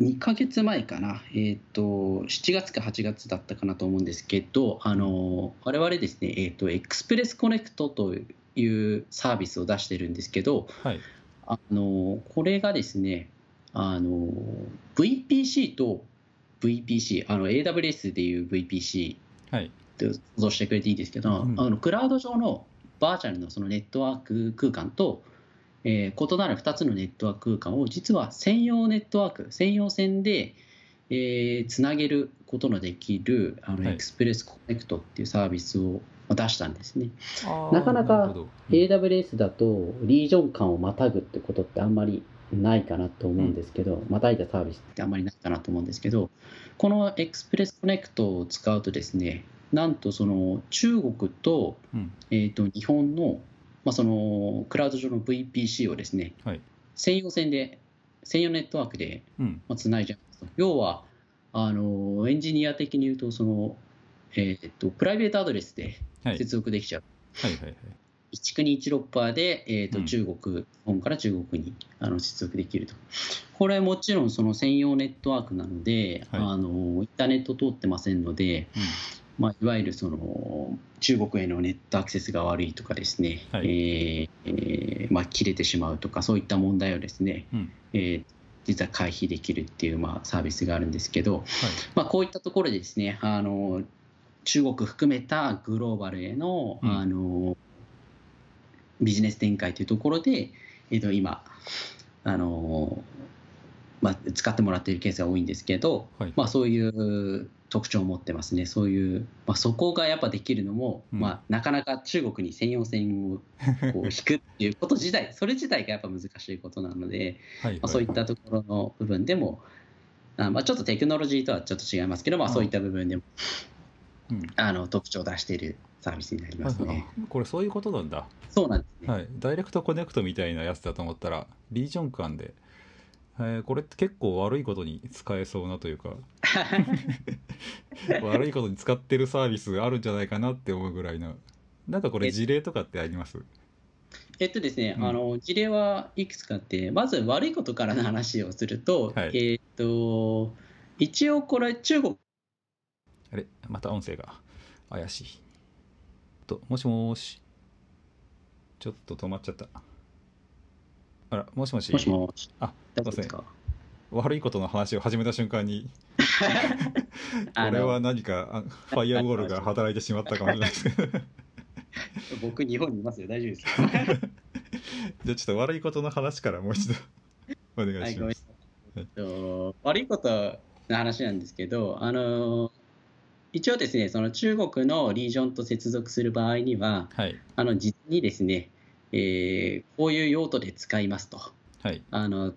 2ヶ月前かな、えっと、7月か8月だったかなと思うんですけど、あの我々ですね、えっと、エクスプレスコネクトというサービスを出してるんですけど、はい。あのこれがですね、あの VPC と VPC、あの AWS でいう VPC はい。って想像してくれていいですけど、うん。あのクラウド上のバーチャルのそのネットワーク空間と、えー異なる2つのネットワーク空間を実は専用ネットワーク、専用線で、えーつなげることのできるあの、はい。エクスプレスコネクトっていうサービスをまあ出したんですね。なかなか AWS だとリージョン間をまたぐってことってあんまりないかなと思うんですけど、またいだサービスってあんまりないかなと思うんですけど、このエクスプレスコネクトを使うとですね、なんとその中国と,、うん。えー、と日本の,、まあそのクラウド上の VPC をですね、はい。専用線で、専用ネットワークでつないじゃいますと。要はあのエンジニア的に言うとその、えー、とプライベートアドレスではい。接続できちゃう。はいはいはい。192.168で、えーとうん。中国、日本から中国にあの接続できると。これもちろんその専用ネットワークなので、はい。あのインターネット通ってませんので、まあ、いわゆるその中国へのネットアクセスが悪いとかですね、はい。えーえーまあ、切れてしまうとかそういった問題をですね、うん。えー実は回避できるっていう、まあ、サービスがあるんですけど、はい。まあ、こういったところでですね、あの中国含めたグローバルへの,、うん。あのビジネス展開というところで、えっと今あの、まあ、使ってもらっているケースが多いんですけど、はい。まあ、そういう特徴を持ってますね、そういう、まあ、そこがやっぱできるのも、うん。まあ、なかなか中国に専用線を こう引くっていうこと自体、それ自体がやっぱ難しいことなので、はいまあ、そういったところの部分でも、あまあ、ちょっとテクノロジーとはちょっと違いますけど、まあ、うん。そういった部分でもうん。あの特徴を出しているサービスになりますはいね。あこれそういうことなんだ。そうなんですね。はい、ダイレクトコネクトみたいなやつだと思ったらリージョン間で、えーこれって結構悪いことに使えそうなというか。悪いことに使ってるサービスがあるんじゃないかなって思うぐらいのなんかこれえ事例とかってあります？えっとですね、うん。あの事例はいくつかあって、まず悪いことからの話をすると、はい。えっと一応これ中国あれ？また音声が。怪しい。ともしもーし。ちょっと止まっちゃった。あらもしもし。もしもし。あ大丈夫ですか悪いことの話を始めた瞬間に これは何かあファイアウォールが働いてしまったかもしれないですけど 僕、日本にいますよ、大丈夫ですか。じゃあちょっと悪いことの話からもう一度お願はいします。さい。えっと悪いことの話なんですけど、あの一応ですね、その中国のリージョンと接続する場合には、はいあの実にですね、えーこういう用途で使いますと。はいあの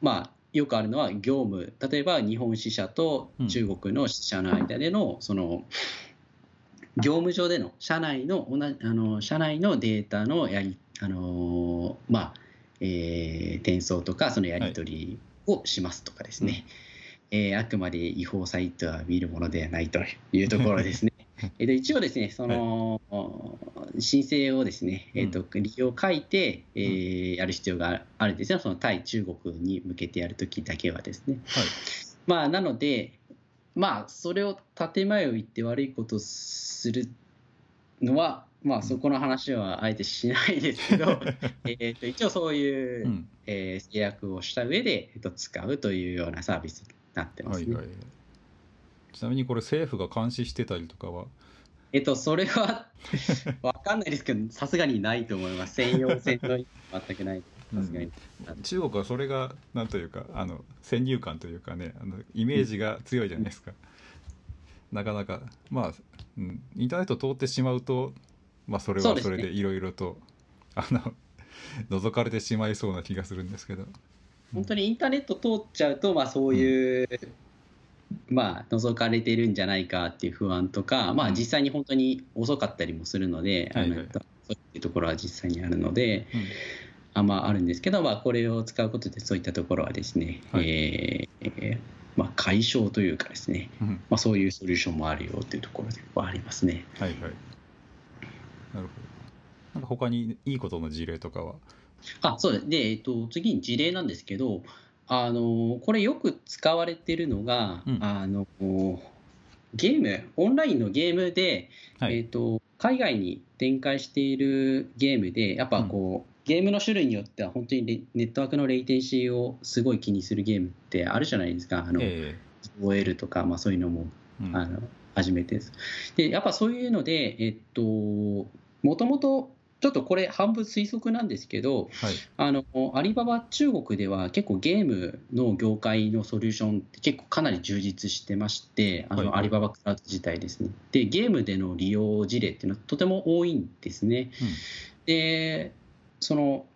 まあ、よくあるのは業務、例えば日本支社と中国の支社の間での、その業務上での社内の同じあの社内のデータのやり、あのまあえー転送とかそのやり取りをしますとかですね、えーあくまで違法サイトは見るものではないというところですね。えっと、一応ですね、その、申請をですね、えっと、理由を書いて、えーやる必要があるんですよ、その対中国に向けてやるときだけはですね。はい。まあ、なので、まあ、それを建前を言って悪いことをするのは、まあ、そこの話はあえてしないですけど、えっと一応そういう、うん。えー制約をした上で、えっと使うというようなサービスになってますね。はいはいちなみにこれ政府が監視してたりとかは？えっと、それはわかんないですけど、さすがにないと思います。専用線の全くない。さすがに。中国はそれがなんというかあの先入観というかねあのイメージが強いじゃないですか、なかなかまあ、うん、インターネット通ってしまうと、まあ、それはそれでいろいろと、あの 覗かれてしまいそうな気がするんですけど。本当にインターネット通っちゃうと、まあ、そういう、まあ、覗かれてるんじゃないかっていう不安とか、まあ、うん。実際に本当に遅かったりもするので、はいはい。あのそういうところは実際にあるので、うん。あまあ、あるんですけど、まあ、これを使うことでそういったところはですね、はい。えーえーまあ、解消というかですね、うん。まあ、そういうソリューションもあるよというところではありますね。はいはい。なるほど。なんか他にいいことの事例とかは？あそうで、えっと、次に事例なんですけど、あのこれよく使われてるのが、うん。あのゲーム、オンラインのゲームで、はい、えっと、海外に展開しているゲームで、やっぱこう、ゲームの種類によっては、本当にレネットワークのレイテンシーをすごい気にするゲームってあるじゃないですか、あのえ OL とか、まあ、そういうのもえうん。あの初めてです。で、やっぱそういうので、えっと、もともと、ちょっとこれ、半分推測なんですけど、はいあのアリババ中国では結構ゲームの業界のソリューションって結構かなり充実してまして、あのはいアリババクラウド自体ですね。で、ゲームでの利用事例っていうのはとても多いんですね。で、その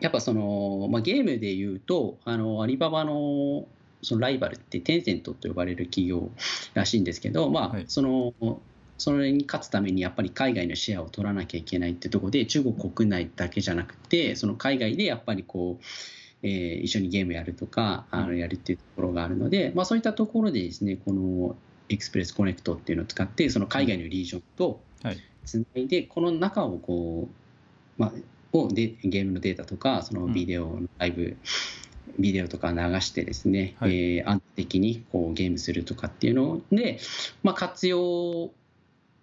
やっぱその、まあ、ゲームで言うと、あのアリババのそのライバルってテンセントと呼ばれる企業らしいんですけど、まあはいそのそれに勝つためにやっぱり海外のシェアを取らなきゃいけないってところで中国国内だけじゃなくてその海外でやっぱりこう、えー一緒にゲームやるとかあのやるっていうところがあるので、まあ、そういったところでですねこのエクスプレスコネクトっていうのを使ってその海外のリージョンとはい。つないでこの中をこう、まあ、をでゲームのデータとかそのビデオ、ライブビデオとか流してですね、はい。えー安定的にこうゲームするとかっていうので、まあ、活用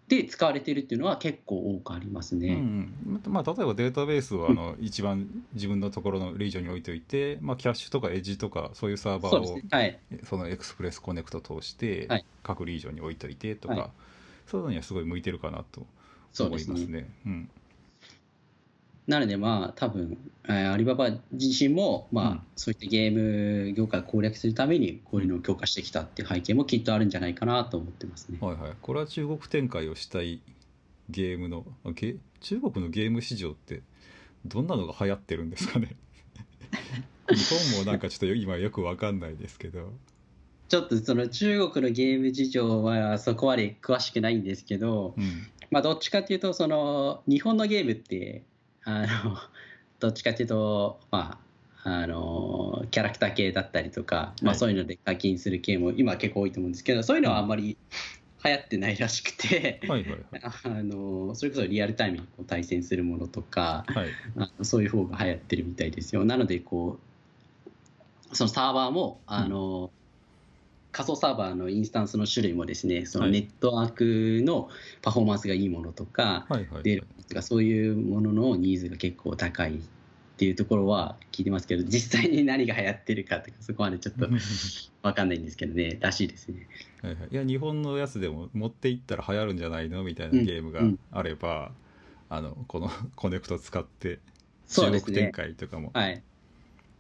で使われているっていうのは結構多くありますうんうね。んまあ、例えばデータベースをあの一番自分のところのリージョンに置いておいて、まあ、キャッシュとかエッジとかそういうサーバーをそね。はい。そのエクスプレスコネクト通してはい各リージョンに置いといてとか、はいそういうのにはすごい向いてるかなとそうですね思います。ね。うんなのでまあ多分、えーアリババ自身も、まあうん。そういったゲーム業界を攻略するためにこういうのを強化してきたっていう背景もきっとあるんじゃないかなと思ってますね。はいはい、これは中国展開をしたいゲームのあゲ中国のゲーム市場ってどんなのが流行ってるんですかね？日本もなんかちょっと今よくわかんないですけど、ちょっとその中国のゲーム事情はそこまで詳しくないんですけど、うん。まあ、どっちかっていうとその日本のゲームってあの どっちかっていうと、まあ、あのキャラクター系だったりとか、まあ、はい。そういうので課金する系も今結構多いと思うんですけどそういうのはあんまり流行ってないらしくて、はいはいはい。あのそれこそリアルタイムにこう対戦するものとかはい。あのそういう方が流行ってるみたいですよ。なのでこうそのサーバーもあの、仮想サーバーのインスタンスの種類もですねそのはい。ネットワークのパフォーマンスがいいものとか、はいはい出るとかそういうもののニーズが結構高いっていうところは聞いてますけど実際に何が流行ってるかとかそこまでちょっとはい分かんないんですけどねらしいですね。はいい。や日本のやつでも持っていったら流行るんじゃないのみたいなゲームがうん。うんあれば、あのこのコネクト使って中国展ね開とかもはい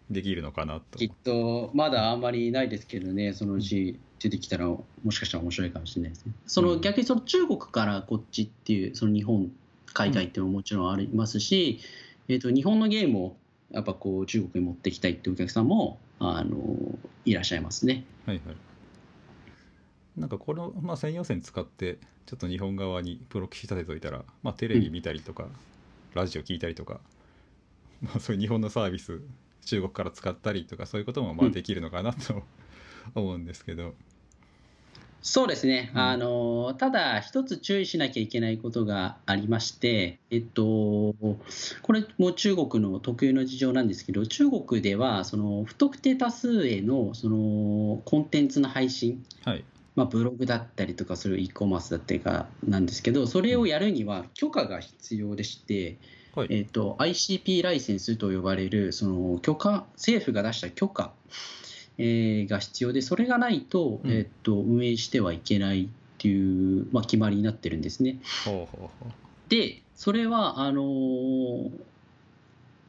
できるのかなと、きっとまだあんまりないですけどね、そのうち出てきたら、もしかしたら面白いかもしれないですね。そのうん逆にその中国からこっちっていう、その日本、海外っていうのももちろんありますし、えー、と日本のゲームをやっぱこう中国に持ってきたいっていうお客さんもあのいらっしゃいますね。はいはい。なんかこの、まあ、専用線使ってちょっと日本側にプロキシ立てといたら、まあ、テレビ見たりとか、ラジオ聞いたりとか、まあ、そういう日本のサービス中国から使ったりとかそういうこともまあうん。できるのかなと 思うんですけど、そうですね、うん。あのただ、一つ注意しなきゃいけないことがありまして、えっと、これも中国の特有の事情なんですけど、中国ではその不特定多数へのそのコンテンツの配信、はい。まあ、ブログだったりとか、そういう e コマースだったりかなんですけど、それをやるには許可が必要でして、はい。えっと ICP ライセンスと呼ばれるその許可政府が出した許可、えーが必要でそれがないと,、うん。えっと運営してはいけないっていう、まあ、決まりになってるんですね。ほうほうほう。でそれはあのー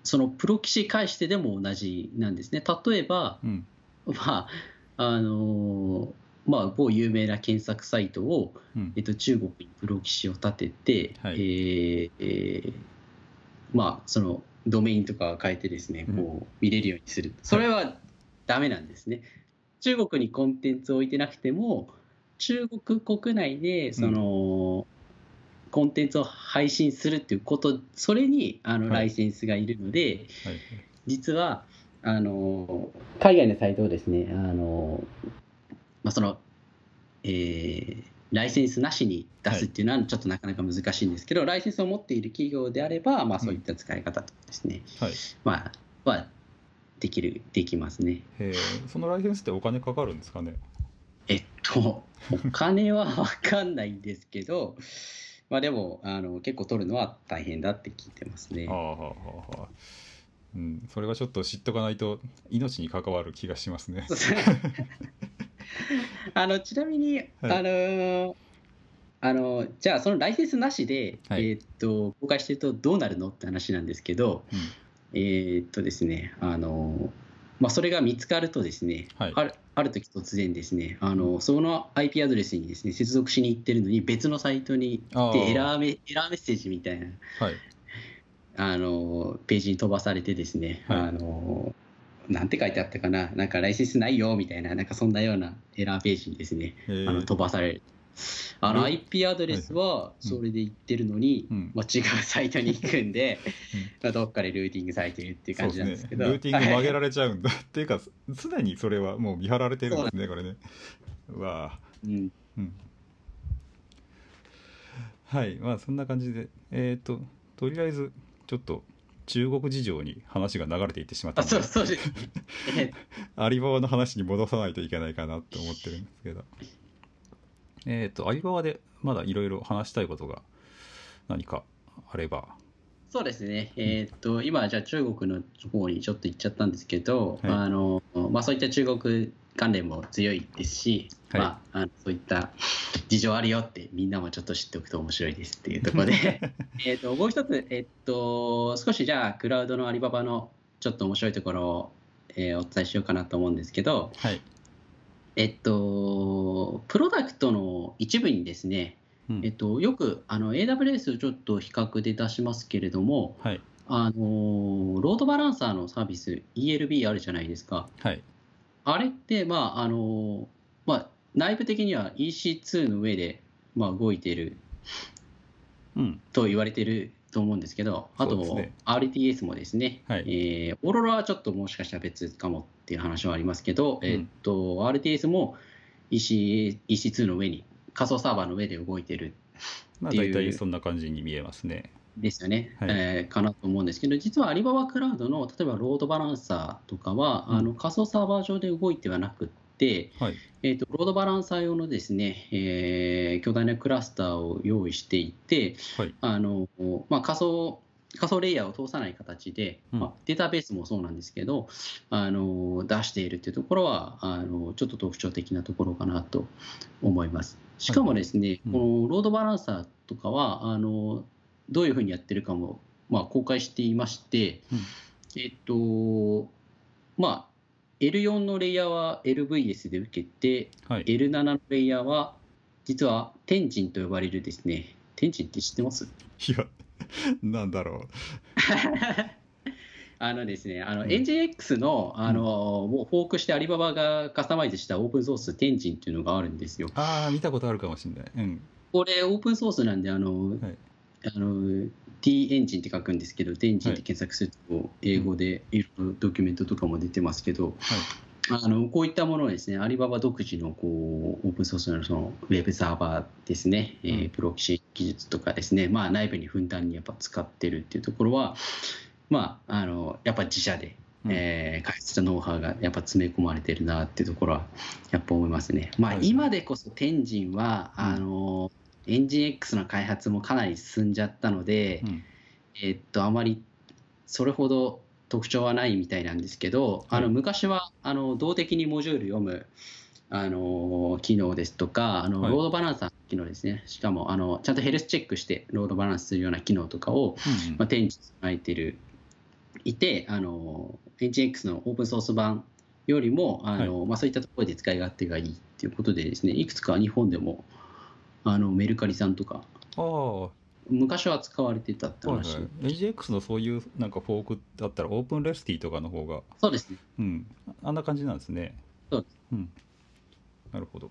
そのプロ棋士介してでも同じなんですね。例えば、うん。まああのーまあ、某有名な検索サイトを、うん。えっと、中国にプロ棋士を立てて、はい。えーえーまあ、そのドメインとかを変えてですね、うんこう見れるようにする。それはダメなんですね。中国にコンテンツを置いてなくても、中国国内でその、コンテンツを配信するっていうこと、それにあのはいライセンスがいるので、はい実はあの海外のサイトをですねあの、まあそのえーライセンスなしに出すっていうのはちょっとなかなか難しいんですけど、ライセンスを持っている企業であれば、まあ、そういった使い方とかですね、はい。まあ、はできるできますね。へー。そのライセンスってお金かかるんですかね？えっと、お金は分かんないんですけど、まあ、でもあの結構取るのは大変だって聞いてますね。あ。あはあはあはあ。うん。それはちょっと知っとかないと命に関わる気がしますね あのちなみに、あのあのじゃあそのライセンスなしで、はい。えーっと公開してるとどうなるのって話なんですけど、うん。えーっとですねあの、まあ、それが見つかるとですね、はい。あるある時突然ですねあのその IP アドレスにですね接続しに行ってるのに別のサイトに行ってエラーメエラーメッセージみたいなはい。あのページに飛ばされてですね、はい。あのなんて書いてあったかな、なんかライセンスないよみたいな、なんかそんなようなエラーページにですね、あの飛ばされる。あのうん IP アドレスはそれで言ってるのに、うん。まあ、違うサイトに行くんで、まあどっかでルーティングされてるっていう感じなんですけど、ね、ルーティング曲げはいられちゃうんだ。っていうか常にそれはもう見張られてるんですねこれね。うわあ。うん。うん。はい。まあそんな感じで。えっ、ととりあえずちょっと中国事情に話が流れていってしまったあのでそうそうです。え アリババの話に戻さないといけないかなって思ってるんですけど。えっ、とアリババでまだいろいろ話したいことが何かあれば。そうですね、えーっと今、じゃあ中国の方にちょっと行っちゃったんですけど、はい。あのまあ、そういった中国関連も強いですし、はい。まあ、あのそういった事情あるよって、みんなもちょっと知っておくと面白いですっていうところで、えともう一つ、えーっと、少しじゃあ、クラウドのアリババのちょっと面白いところを、えーお伝えしようかなと思うんですけど、はい、えっと、プロダクトの一部にですね、うん。えっと、よくあの AWS をちょっと比較で出しますけれども、はい。あのロードバランサーのサービス ELB あるじゃないですか。はいあれって、まああのまあ、内部的には EC2 の上で、まあ、動いているうん。と言われていると思うんですけど、あと、ね。RTS もですね、はい。えーオーロラはちょっともしかしたら別かもっていう話はありますけど、うん。えっと RTS も EC EC2 の上に、仮想サーバーの上で動いているまあっていう大体そんな感じに見えますねですよね、はい。えーかなと思うんですけど、実はアリババクラウドの例えばロードバランサーとかは、うん。あの仮想サーバー上で動いてはなくって、はい。えー、とロードバランサー用のですね、えー巨大なクラスターを用意していて、はい。あのまあ、仮想仮想レイヤーを通さない形で、うん。まあ、データベースもそうなんですけど、あの出しているというところはあのちょっと特徴的なところかなと思います。しかもですね、うん。このロードバランサーとかはあのどういうふうにやってるかも、まあ、公開していまして、うん。えっとまあ L4 のレイヤーは LVS で受けて、はい。L7 のレイヤーは実は天神と呼ばれるですね。天神って知ってます？いやなんだろ あのですね、あのうん。NGX のあの、もうフォークしてアリババがカスタマイズしたオープンソース天神っていうのがあるんですよ。う。ああ見たことあるかもしれない。うん。これオープンソースなんで、あの、はいあの T エンジンって書くんですけど、天神って検索すると英語でいろいろドキュメントとかも出てますけど、はい。あのこういったものをですね、アリババ独自のこうオープンソースのそのウェブサーバーですね、えープロキシ技術とかですね、まあ、内部にふんだんにやっぱ使ってるっていうところは、まあ、あのやっぱ自社で、うん。えー開発したノウハウがやっぱ詰め込まれてるなっていうところはやっぱ思いますね。まあ、はい。今でこそ天神は、うんあのエンジン X の開発もかなり進んじゃったので、うん。えっと、あまりそれほど特徴はないみたいなんですけど、あのはい昔はあの動的にモジュール読むあの機能ですとか、あのはい。ロードバランサーの機能ですね、しかもあのちゃんとヘルスチェックしてロードバランスするような機能とかを、うんうん。まあ、展示されているいて、あの NGX のオープンソース版よりもあの、まあ、そういったところで使い勝手がいいっていうことでですね、いくつか日本でもあのメルカリさんとか、ああ。は昔は使われてたっていはい。話、NGX のそういうなんかフォークだったらオープンレスティとかの方が。そうですね。うん。あんな感じなんですね。そうです。うん。なるほど。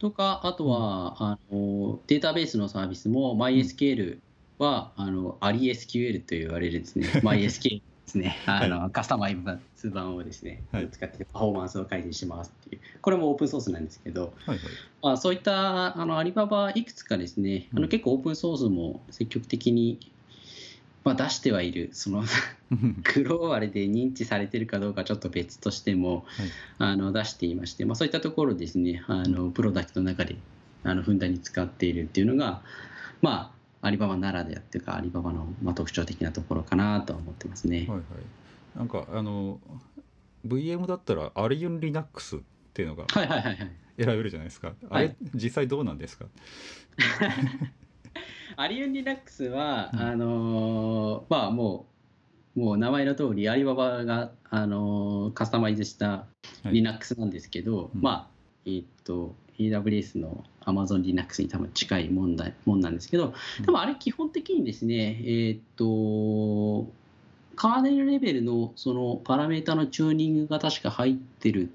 とか、あとは、あのデータベースのサービスも MySQL は、あの AliSQL と言われるですね、MySQL ですね、あのカスタマイズ版をですね、はい。使ってパフォーマンスを改善しますっていう、これもオープンソースなんですけど、はいはい。まあ、そういったあのアリババいくつかですね、あうん。の結構オープンソースも積極的に、まあ、出してはいる、そのグローバルで認知されてるかどうかちょっと別としても、あの出していまして、まあ、そういったところですねあのプロダクトの中であのふんだんに使っているっていうのが、まあ、アリババならではっていうかアリババの、まあ、特徴的なところかなとは思ってますね。はいはい。なんかあの VM だったらアリユン Linux っていうのがはいはいはいはい。選べるじゃないですか。あれ、はい実際どうなんですか？アリウンリラックスは、うん。あのーまあもうもう名前の通りアリババが、あのーカスタマイズしたはい Linux なんですけど、うん。まあえーっと AWS の Amazon Linux に多分近いもんだもんなんですけどうん。でもあれ基本的にですねえーっとカーネルレベルのそのパラメータのチューニングが確か入ってる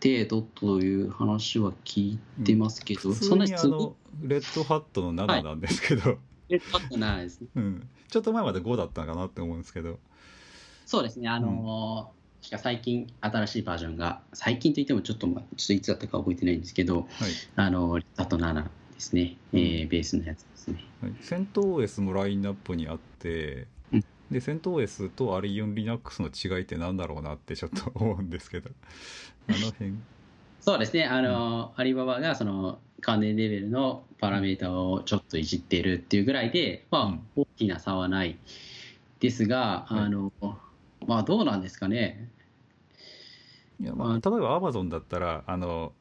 程度という話は聞いてますけど、普通そんなレッドハットの7なんで。すけど、レッドハットないですね。うん、ちょっと前まで5だったかなって思うんですけど。そうですね、あのー確か最近、新しいバージョンが、最近といってもちょっと、まちょっといつだったか覚えてないんですけど、はい。あのー、あと7ですね、えーベースのやつですね。はい、セント OS もラインナップにあって、うん。でセント OS とアリユン Linux の違いって何だろうなってちょっと思うんですけど。あの辺。そうですね、あのーアリババがその関連レベルのパラメータをちょっといじってるっていうぐらいで、まあうん、大きな差はない。ですが、はい。あのまあ、どうなんですかね。いや、まあ、例えば Amazon だったらあの、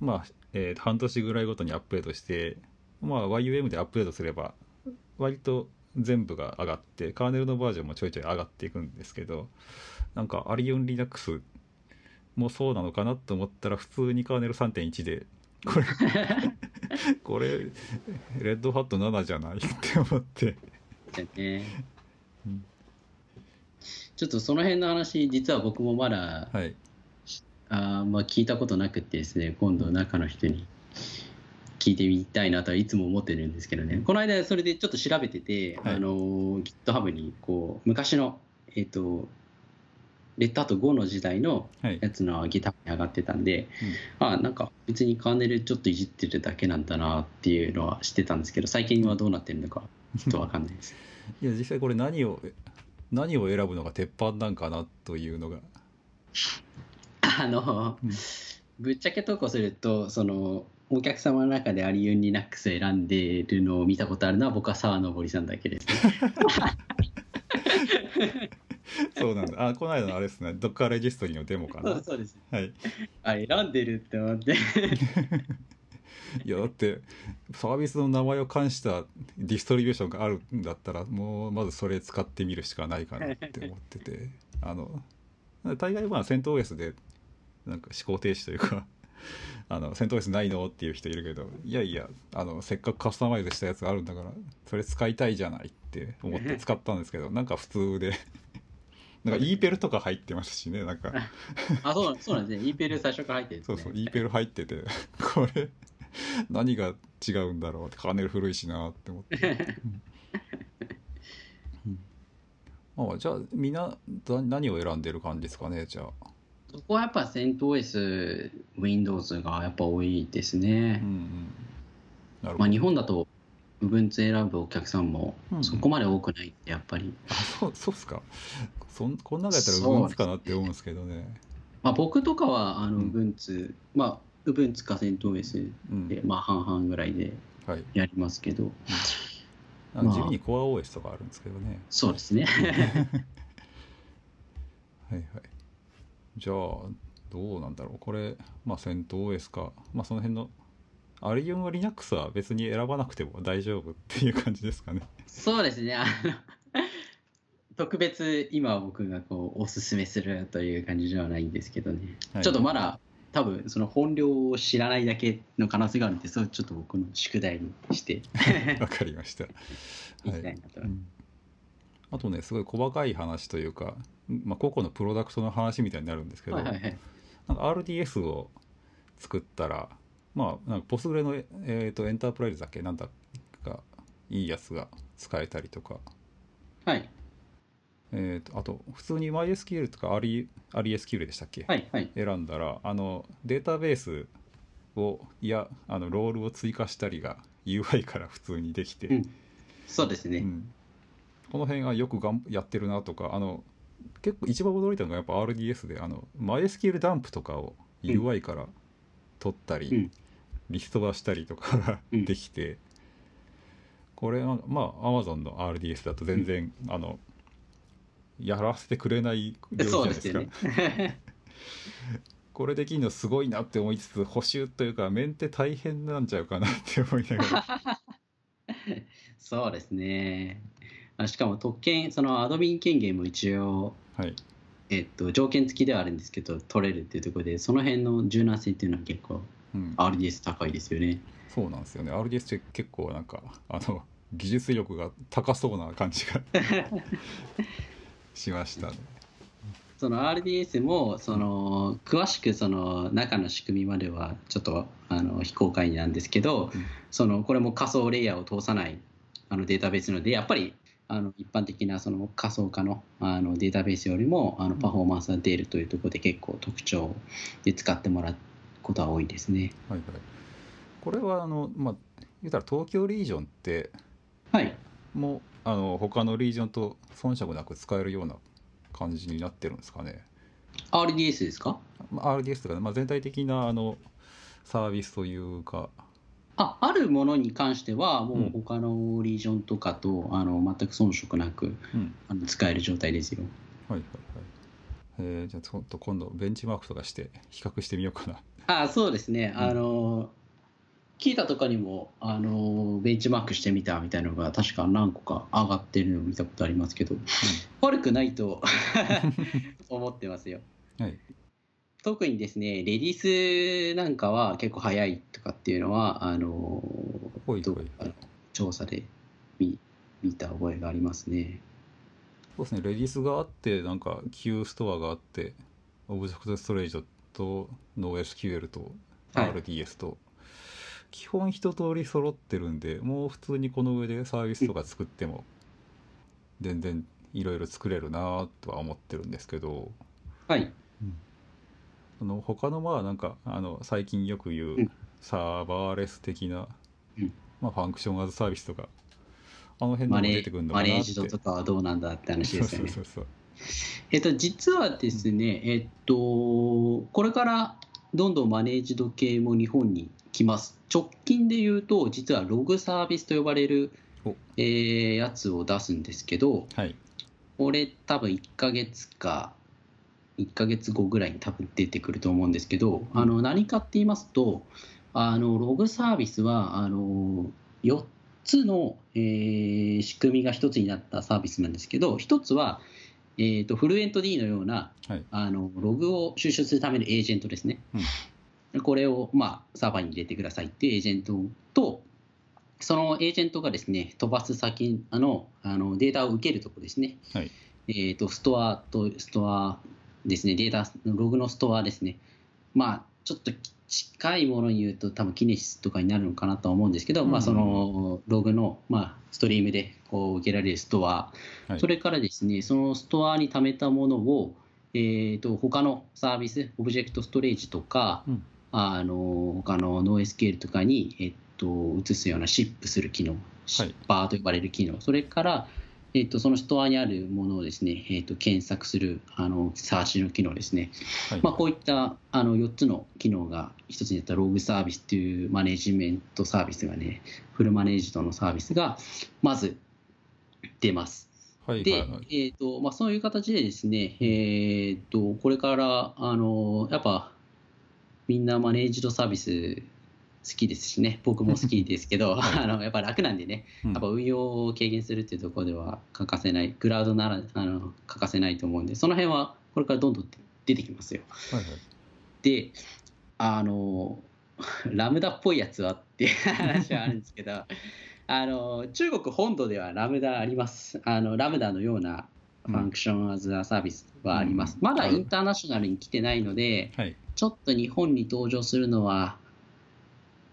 まあえー半年ぐらいごとにアップデートして、まあ、YUM でアップデートすれば割と全部が上がってカーネルのバージョンもちょいちょい上がっていくんですけどなんかアリオン Linux もそうなのかなと思ったら普通にカーネル3.1でこれ これレッドハット7じゃないって思ってちょっとその辺の話、実は僕もまだはい。あーまあ聞いたことなくってですね、今度中の人に聞いてみたいなとはいつも思ってるんですけどね、この間それでちょっと調べてて、はい。あの GitHub にこう昔の、えっ、と、レッドハット5の時代のはい。やつの GitHub に上がってたんで、あなんか別にカーネルちょっといじってるだけなんだなっていうのは知ってたんですけど、最近はどうなってるのかちょっとわかんないです。いや実際これ何を何を選ぶのが鉄板なんかなというのが、あの、うんぶっちゃけ投稿すると、その、お客様の中でアリユンリナックスを選んでるのを見たことあるのは僕は沢登さんだけですね。そうなんだあこの間のあれですねドッカーレジストリのデモかなそうです。はいあ、選んでるって思って。いやだってサービスの名前を冠したディストリビューションがあるんだったらもうまずそれ使ってみるしかないかなって思ってて あの大概まあセント OS でなんか思考停止というか あのセント OS ないのっていう人いるけどいやいやあのせっかくカスタマイズしたやつがあるんだからそれ使いたいじゃないって思って使ったんですけどなんか普通で なんか e ペルとか入ってますしねなんかあ、そうそうなんですね。イーペル最初から入ってるんですね。そうそう e ペル入っててこれ 何が違うんだろうってカーネル古いしなって思って、うん。うん。あじゃあみんなだ何を選んでる感じですかねじゃあ。そこはやっぱ CentOS、Windows がやっぱ多いですね。うんうん。なるほど、まあ、日本だと Ubuntu 選ぶお客さんもうんうん。そこまで多くないってやっぱり、あそうそうっすか。そんこん中やったら Ubuntu かなって思うんですけどね。まあ、僕とかはあのうん。Ubuntu、まあ Ubuntu か CentOS うんで、まあ、半々ぐらいではい。やりますけど、なん。かまあ地味に CoreOS とかあるんですけどね。そうですね。はいはい。じゃあどうなんだろう。これまあ CentOS かまあその辺のアリウム Linux は別に選ばなくても大丈夫っていう感じですかね。そうですね。あの 特別今僕がこうおすすめするという感じではないんですけどね、はい。ちょっとまだ多分その本領を知らないだけの可能性があるんでそれをちょっと僕の宿題にして。わかりました。い。きたいうん。あとねすごい細かい話というか、まあ、個々のプロダクトの話みたいになるんですけど、はいはいはい。なんか RDS を作ったらまあなんかポスグレの、えー、とエンタープライズだっけ？なんだかいいやつが使えたりとか、はいえー、とあと普通に MySQL とか RE RESQL でしたっけ、はいはい。選んだらあのデータベースをいやあのロールを追加したりが UI から普通にできて、うん。そうですね、うん。この辺はよくがんやってるなとかあの結構一番驚いたのがやっぱ RDS であの MySQL ダンプとかを UI から取ったり、うん。リストバしたりとかがうん。できて、これはまあ Amazon の RDS だと全然、あのやらせてくれない領域じゃそうないですね。これできるのすごいなって思いつつ補修というかメンテ大変なんちゃうかなって思いながら。そうですね。あしかも特権そのアドミン権限も一応はい。えっと、条件付きではあるんですけど取れるっていうところでその辺の柔軟性っていうのは結構うん、RDS 高いですよね。そうなんですよね。RDS って結構なんかあの技術力が高そうな感じが しましたね。その RDS もその詳しくその中の仕組みまではちょっとあの非公開なんですけど、うんそのこれも仮想レイヤーを通さないあのデータベースなのでやっぱりあの一般的なその仮想化のあのデータベースよりもあのパフォーマンスが出るというところで結構特徴で使ってもらうことは多いですね。はいはい。これはあのまあ言うたら東京リージョンってはい、もうあの他のリージョンと遜色なく使えるような感じになってるんですかね、RDS ですか？まあ、RDS とか、まあ、全体的なあのサービスというか。ああるものに関してはもうんう他のリージョンとかとあの全く遜色なくうん。あの使える状態ですよ。はいはいはい。えー、じゃあちょっと今度ベンチマークとかして比較してみようかな。あそうですね、うんあの聞いたとかにもあのベンチマークしてみたみたいなのが確か何個か上がってるのを見たことありますけど、悪くないと 思ってますよ。はい特にですね、レディースなんかは結構早いとかっていうのは、あのどほいほいあの調査で見見た覚えがありますね。そうですねレディースがあってなんか Q ストアがあってオブジェクトストレージと NoSQL とはい RDS と、基本一通り揃ってるんでもう普通にこの上でサービスとか作っても全然いろいろ作れるなとは思ってるんですけど。はい。その他のまあなんかあの最近よく言ううん。サーバーレス的な、うん。まあ、ファンクションアズサービスとかあの辺でも出てくるのかマなって。ネージドとかはどうなんだって話ですよね。そうそうそうえっと、実はですね、えっと、これからどんどんマネージド系も日本に来ます。直近で言うと、実はログサービスと呼ばれるお、えーやつを出すんですけど、はいこれ多分1ヶ月か、1ヶ月後ぐらいに多分出てくると思うんですけど、あの何かって言いますと、あのログサービスはあの4つの、えー仕組みが1つになったサービスなんですけど、1つは、えー、とフルエント D のようなはいあのログを収集するためのエージェントですね。これを、まあ、サーバーに入れてくださいっていうエージェントと、そのエージェントがですね、飛ばす先あのあのデータを受けるところですね。はい。えー、とストアとストアですね、データのログのストアですね。まあ、ちょっと近いものに言うと、多分キネシスとかになるのかなとは思うんですけど、うん。まあ、そのログの、まあ、ストリームでこう受けられるストア、はい。それからですね、そのストアに貯めたものを、えー、と他のサービス、オブジェクトストレージとか、うんあの他の NoSQL とかに、えっと移すようなシップする機能、シッパーと呼ばれる機能、それから、えっとそのストアにあるものをですね、えっと検索するあのサーチの機能ですね、はい。まあ、こういったあの4つの機能が一つになったログサービスというマネジメントサービスがね、フルマネージドのサービスがまず出ます。で、はいはいはい。えーとまあ、そういう形でですね、えー、とこれからあのやっぱみんなマネージドサービス好きですしね、僕も好きですけど、あのやっぱ楽なんでね、うん。やっぱ運用を軽減するっていうところでは欠かせない、クラウドならあの欠かせないと思うんで、その辺はこれからどんどん出てきますよ。はいはい。で、あの、ラムダっぽいやつはっていう話はあるんですけど、あの中国本土ではラムダあります。あのラムダのようなファンクションアズアサービスはあります。うん。まだインターナショナルに来てないので、はいちょっと日本に登場するのは、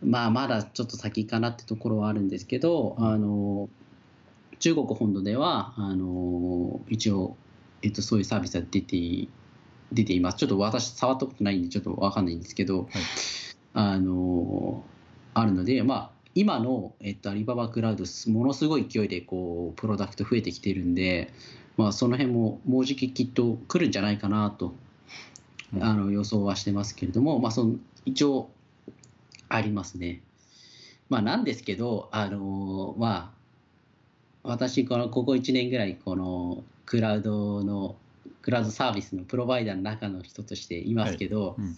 まあ、まだちょっと先かなってところはあるんですけど、あの中国本土ではあの一応、えっと、そういうサービスは出てい出ています。ちょっと私、触ったことないんで、ちょっとわかんないんですけど、あのあるので、まあ、今の、えっと、アリババクラウド、ものすごい勢いでこうプロダクト増えてきてるんで、まあ、その辺ももうじききっと来るんじゃないかなとうんあの予想はしてますけれども、まあ、その一応ありますね。まあ、なんですけど、あのまあ、私このここ1年ぐらいこのクラウドのクラウドサービスのプロバイダーの中の人としていますけど、うん。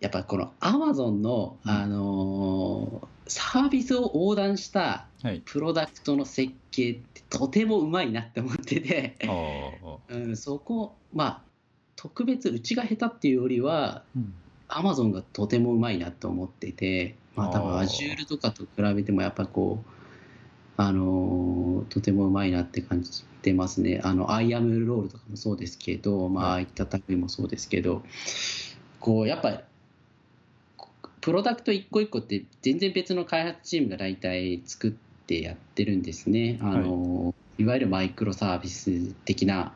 やっぱこのアマゾンの、うん。あのサービスを横断したはい。プロダクトの設計ってとてもうまいなって思ってて、ああうん、そこまあ特別うちが下手っていうよりはうんアマゾンがとてもうまいなと思ってて、まあ、多分 Azure とかと比べてもやっぱこう、あのーとてもうまいなって感じてますね。あの IAM ロールとかもそうですけど、まあ、ああいった類もそうですけど、こうやっぱりプロダクト一個一個って全然別の開発チームが大体作ってやってるんですね。あのいわゆるマイクロサービス的な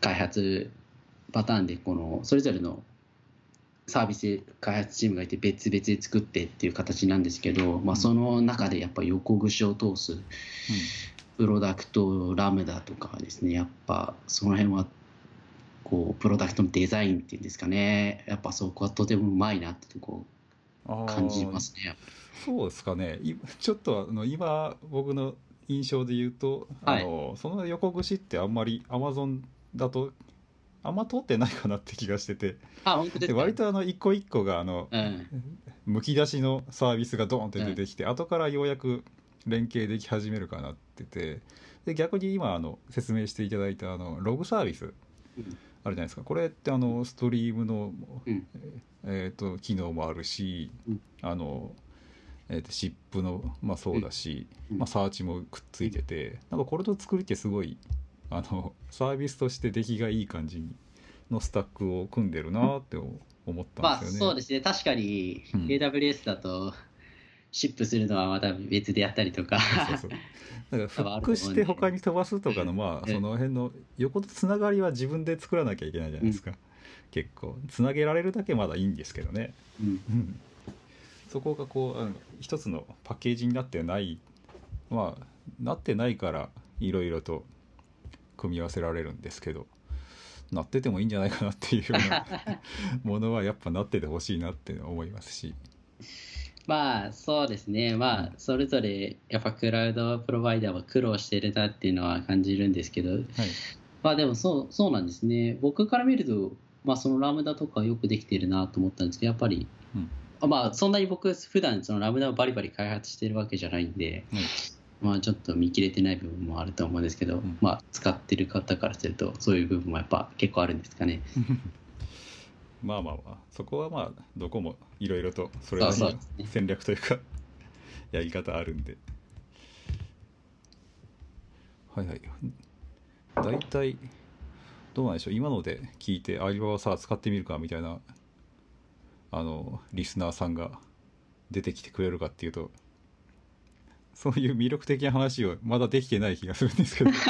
開発パターンでこのそれぞれのサービス開発チームがいて別々で作ってっていう形なんですけど、まあ、その中でやっぱ横串を通すプロダクトラムダとかはですねやっぱその辺はこうプロダクトのデザインっていうんですかねやっぱそこはとてもうまいなってとこ感じますね。そうですかね。いちょっとあの今僕の印象で言うと、はい。あのその横串ってあんまりアマゾンだとあんま通ってないかなって気がしてて。あ本当です割とあの一個一個があのうん。むき出しのサービスがドーンって出てきて、後からようやく連携でき始めるかなってて。で逆に今あの説明していただいたあのログサービスうん。あるじゃないですか。これってあのストリームの、うん。えー、と機能もあるし、うん。あのえー、とシップの、まあ、そうだし、うん。まあ、サーチもくっついてて、なんかこれの作りってすごいあのサービスとして出来がいい感じのスタックを組んでるなって思ったまあんですよね。そうですね。確かにうん。AWS だとシップするのはまた別でやったりとか。そうそうだからフックして他に飛ばすとかのまあうん。その辺の横のつながりは自分で作らなきゃいけないじゃないですか、結構。つなげられるだけまだいいんですけどね、うん。うん、そこがこう一つのパッケージになってない。まあなってないからいろいろと組み合わせられるんですけどなっててもいいんじゃないかなっていうような ものはやっぱなっててほしいなって思いますし。まあそうですね。まあそれぞれやっぱクラウドプロバイダーは苦労してるなっていうのは感じるんですけど。はい。まあでもそうそうなんですね。僕から見るとまあそのラムダとかよくできてるなと思ったんですけどやっぱり、うん。あまあそんなに僕普段そのラムダをバリバリ開発してるわけじゃないんで、はいまあちょっと見切れてない部分もあると思うんですけど、ん。まあ使ってる方からするとそういう部分もやっぱ結構あるんですかね。まあまあまあそこはまあどこもいろいろとそれなりの戦略というか やり方あるんで。はいはい。大体どうなんでしょう。今ので聞いてアリババさ使ってみるかみたいなあのリスナーさんが出てきてくれるかっていうとそういう魅力的な話をまだできてない気がするんですけど。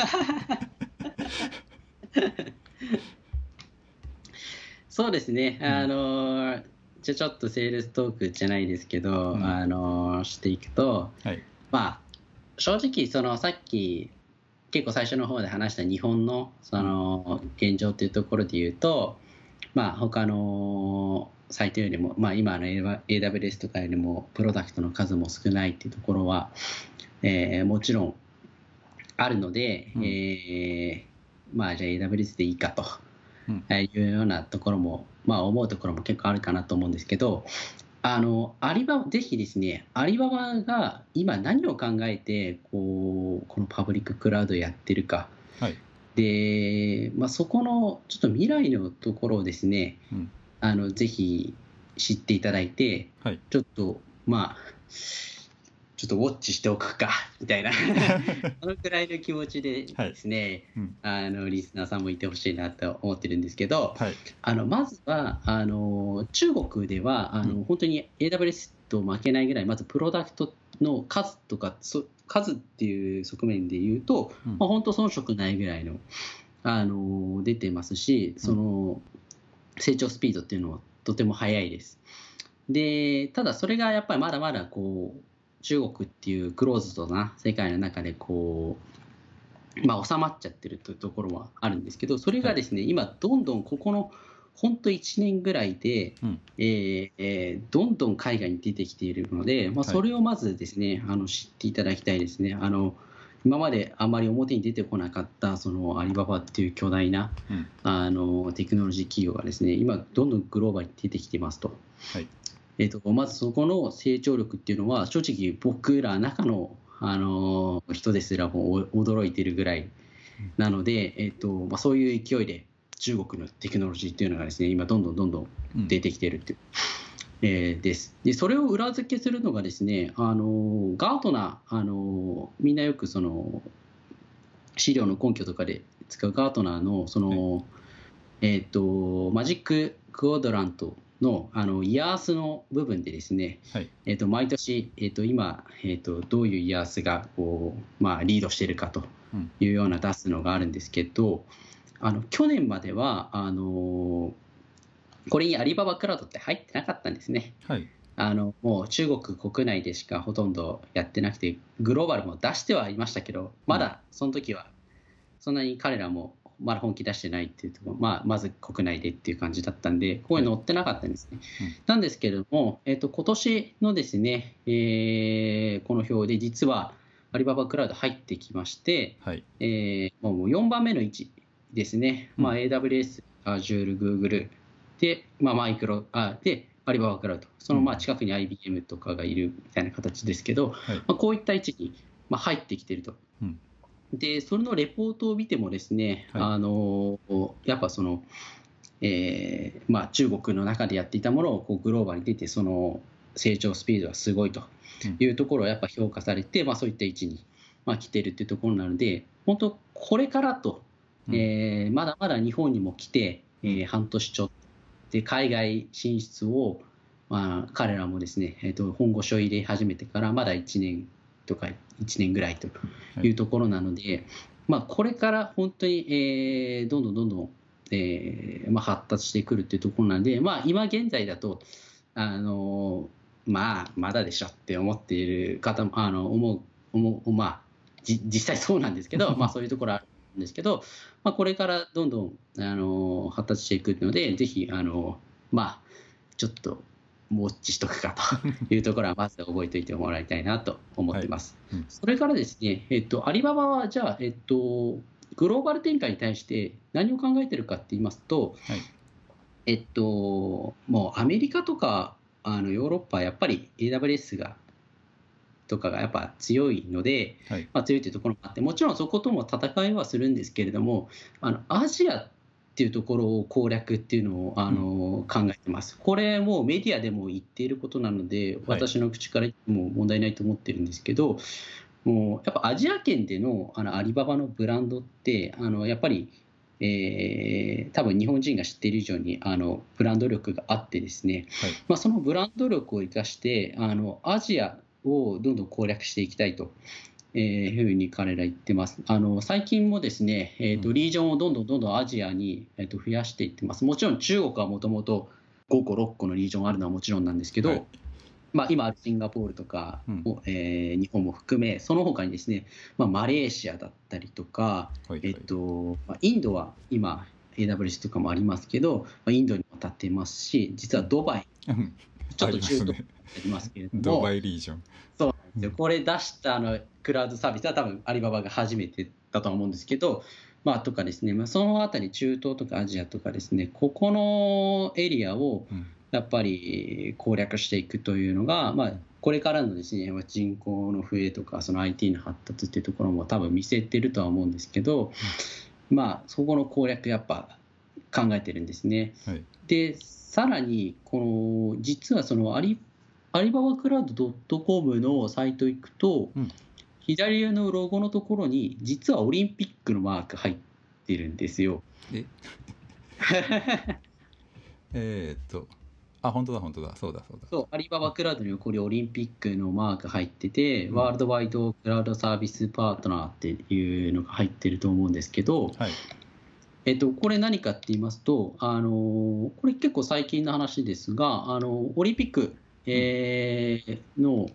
そうですね、うんあのじゃあちょっとセールストークじゃないですけど、うん。あのしていくと、はい。まあ、正直、そのさっき、結構最初の方で話した日本のその現状というところで言うと、まあ他のサイトよりも、まあ、今の AWS とかよりもプロダクトの数も少ないっていうところは、えーもちろんあるので、うん。えーまあじゃあ AWS でいいかとうん。いうようなところも、まあ思うところも結構あるかなと思うんですけど、あのアリババ、ぜひですね、アリババが今何を考えてこうこのパブリッククラウドをやってるか、はい。でまあ、そこのちょっと未来のところをですね、うんあのぜひ知っていただいて、はい。ちょっとまあ、ちょっとウォッチしておくかみたいな、そのくらいの気持ちでですね、うん。あのリスナーさんもいてほしいなと思ってるんですけど、はい。あのまずはあの中国ではあの、うん。本当に AWS と負けないぐらいまずプロダクトの数とかそ数っていう側面で言うと、うん。まあ、本当遜色ないぐらいのあの出てますしその成長スピードっていうのはとても速いです。でただそれがやっぱりまだまだこう中国っていうクローズドな世界の中でこう、まあ、収まっちゃってるというところはあるんですけどそれがですね、今どんどんここの本当1年ぐらいで、うんえーえーどんどん海外に出てきているので、まあ、はいそれをまずですね、あの知っていただきたいですね。あの今まであまり表に出てこなかったそのアリババっていう巨大なうん。あのテクノロジー企業がですね今どんどんグローバルに出てきてますと。はい。えー、とまずそこの成長力っていうのは正直僕ら中のあの人ですらもお驚いているぐらいなので、えーとまあ、そういう勢いで中国のテクノロジーっていうのがですね今どんどんどんどんうん。出てきているっていう、えーです。でそれを裏付けするのがですねあのガートナーあのみんなよくその資料の根拠とかで使うガートナーのその、えっ、とマジッククオドラントのあのイヤースの部分でですね、はい。えっと毎年、えっと今、えっとどういうイヤースがこう、まあ、リードしているかとうん。いうような出すのがあるんですけど、あの去年まではあのこれにアリババクラウドって入ってなかったんですね。はい。あのもう中国国内でしかほとんどやってなくて、グローバルも出してはいましたけど、まだその時はそんなに彼らもまだ本気出してないっていうところ、まあ、まず国内でっていう感じだったんで、ここに載ってなかったんですね。うん。なんですけれども、えっと今年のですね、えーこの表で実はアリババクラウド入ってきまして、はい。えーもう4番目の位置ですね、まあ、うん AWS、Azure、Google で、まあ、マイクロあでアリババクラウド、そのまあうん。近くに IBM とかがいるみたいな形ですけど、はい。まあ、こういった位置にまあ入ってきていると。うん。で、それのレポートを見てもですね、はい。あのやっぱその、えーまあ、中国の中でやっていたものをこうグローバルに出て、その成長スピードはすごいというところをやっぱ評価されて、まあ、そういった位置に、まあ、来ているというところなので、本当、これからと、うん。えーまだまだ日本にも来て、えー半年ちょっとで海外進出を、まあ、彼らもですね、えー、と本腰を入れ始めてからまだ1年とか1年ぐらいとい。うところなので、まあ、これから本当に、えーどんどんどんどん、えーまあ、発達してくるというところなので、まあ、今現在だと、あのまあ、まだでしょって思っている方も、あの思う、思うまあ、じ実際そうなんですけど、まあ、そういうところあるんですけど、まあ、これからどんどん、あの発達していくので、ぜひ、あのまあ、ちょっと、ウォッチしとくかと いうところは、まず覚えておいてもらいたいなと思ってます。うん。それからですね、えっと、アリババは、じゃあ、えっと、グローバル展開に対して何を考えてるかって言いますと、はい。えっと、もうアメリカとかあのヨーロッパはやっぱり AWS がとかがやっぱ強いので、はい。まあ、強いというところもあって、もちろんそことも戦いはするんですけれども、あのアジアっていうところを攻略っていうのをあの、考えてます。これもうメディアでも言っていることなので、私の口から言っても問題ないと思ってるんですけど、もうやっぱアジア圏でのあのアリババのブランドって、あのやっぱり、えー多分日本人が知っている以上にあのブランド力があってですね、はい。まあ、そのブランド力を生かしてあのアジアをどんどん攻略していきたいとえー、ふうに彼ら言ってます。あの最近もですね、えーとうん。リージョンをどんどんどんどんアジアに、えー、と増やしていってます。もちろん中国はもともと5個、6個のリージョンあるのはもちろんなんですけど、はい。まあ、今シンガポールとかうん。を、えー日本も含め、その他にですね、まあ、マレーシアだったりとか、はいえっとまあ、インドは今、AWS とかもありますけど、まあ、インドにも立っていますし、実はドバイ、うん。ちょっと中東にありますけれども、ドバイリージョン。そうなんですよ。これ出したあのクラウドサービスは多分アリババが初めてだと思うんですけど、まあ、とかですね、まあ、そのあたり中東とかアジアとかですね。ここのエリアをうん。やっぱり攻略していくというのが、まあ、これからのですねまあ人口の増えとかその IT の発達っていうところも多分見据えてるとは思うんですけど、まあそこの攻略やっぱ考えてるんですね。はい。でさらにこの実はそのアリアリババクラウド .com のサイト行くと、うん。左上のロゴのところに実はオリンピックのマーク入ってるんですよ。え？えーっとあ本当だ本当だ。そうだそうだ。そうアリババクラウドの横にオリンピックのマーク入ってて、うん。ワールドワイドクラウドサービスパートナーっていうのが入ってると思うんですけど、はい。えっと、これ何かって言いますと、あのこれ結構最近の話ですが、あのオリンピック、えーの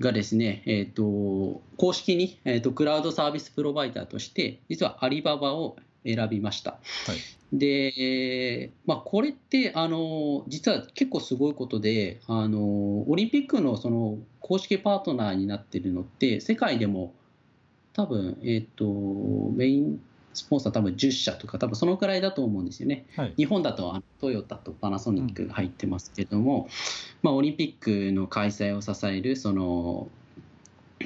がですね、えっと、公式に、えっと、クラウドサービスプロバイダーとして、実はアリババを選びました。はいで、まあ、これってあの実は結構すごいことであのオリンピックのその公式パートナーになってるのって世界でも多分、えっとメインスポンサー多分10社とか多分そのくらいだと思うんですよね。はい日本だとトヨタとパナソニックが入ってますけども、まあ、オリンピックの開催を支えるその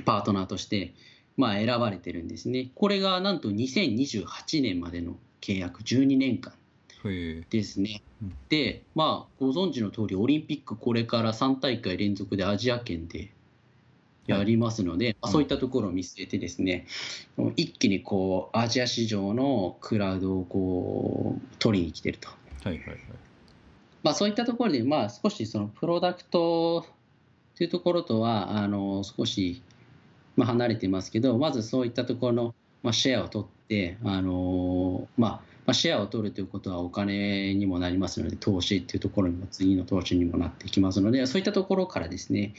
パートナーとして、まあ、選ばれてるんですね。これがなんと2028年までの契約12年間ですねうん。で、まあ、ご存知の通り、オリンピックこれから3大会連続でアジア圏でやりますので、まあそういったところを見据えてですね、一気にこうアジア市場のクラウドをこう取りに来てると。はいはいはいまあ、そういったところで、まあ、少しそのプロダクトというところとはあの少し、まあ、離れてますけどまずそういったところの、まあ、シェアを取ってあの、まあまあ、シェアを取るということはお金にもなりますので投資っていうところにも次の投資にもなってきますのでそういったところからですね、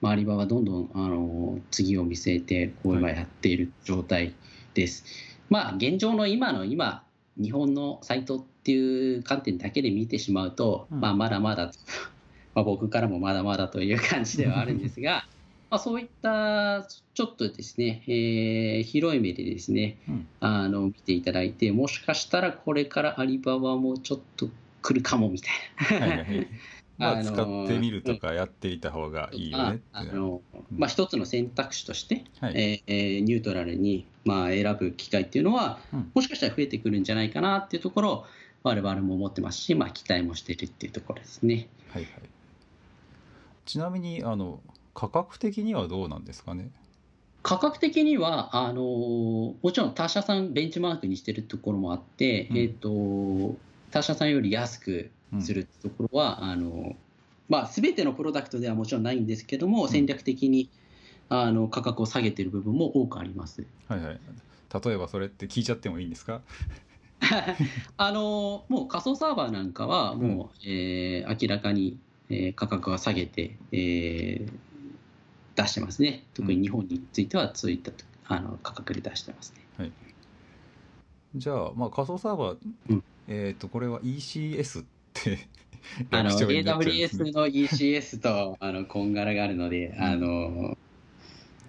まあ、アリババはどんどんあの次を見据えてこう今やっている状態です。まあ現状の今の今日本のサイトっていう観点だけで見てしまうと、うんまあ、まだまだと まあ僕からもまだまだという感じではあるんですがまあそういったちょっとですね、えー広い目でですねうんあの見ていただいてもしかしたらこれからアリババもちょっと来るかもみたいな。はいはいはい まあ使ってみるとかやっていた方がいいよねってあのまあ、一つの選択肢として、はい。えーニュートラルに、まあ、選ぶ機会っていうのは、うん。もしかしたら増えてくるんじゃないかなっていうところを我々も思ってますし、まあ、期待もしているっていうところですね。はいはい。ちなみにあの価格的にはどうなんですかね？価格的にはあのもちろん他社さんベンチマークにしてるところもあって、うん。えー、と他社さんより安くするところは、あのまあ、全てのプロダクトではもちろんないんですけども、ん。戦略的にあの価格を下げている部分も多くあります。はいはい。例えばそれって聞いちゃってもいいんですか？あのもう仮想サーバーなんかはもう、えー明らかに、えー価格は下げて、えー出してますね。特に日本についてはそういったあの価格で出してますね。じゃあ、まあ、仮想サーバー、うん。えっ、とこれは ECS ってあの AWS の ECS とあのこんがらがあるので、あの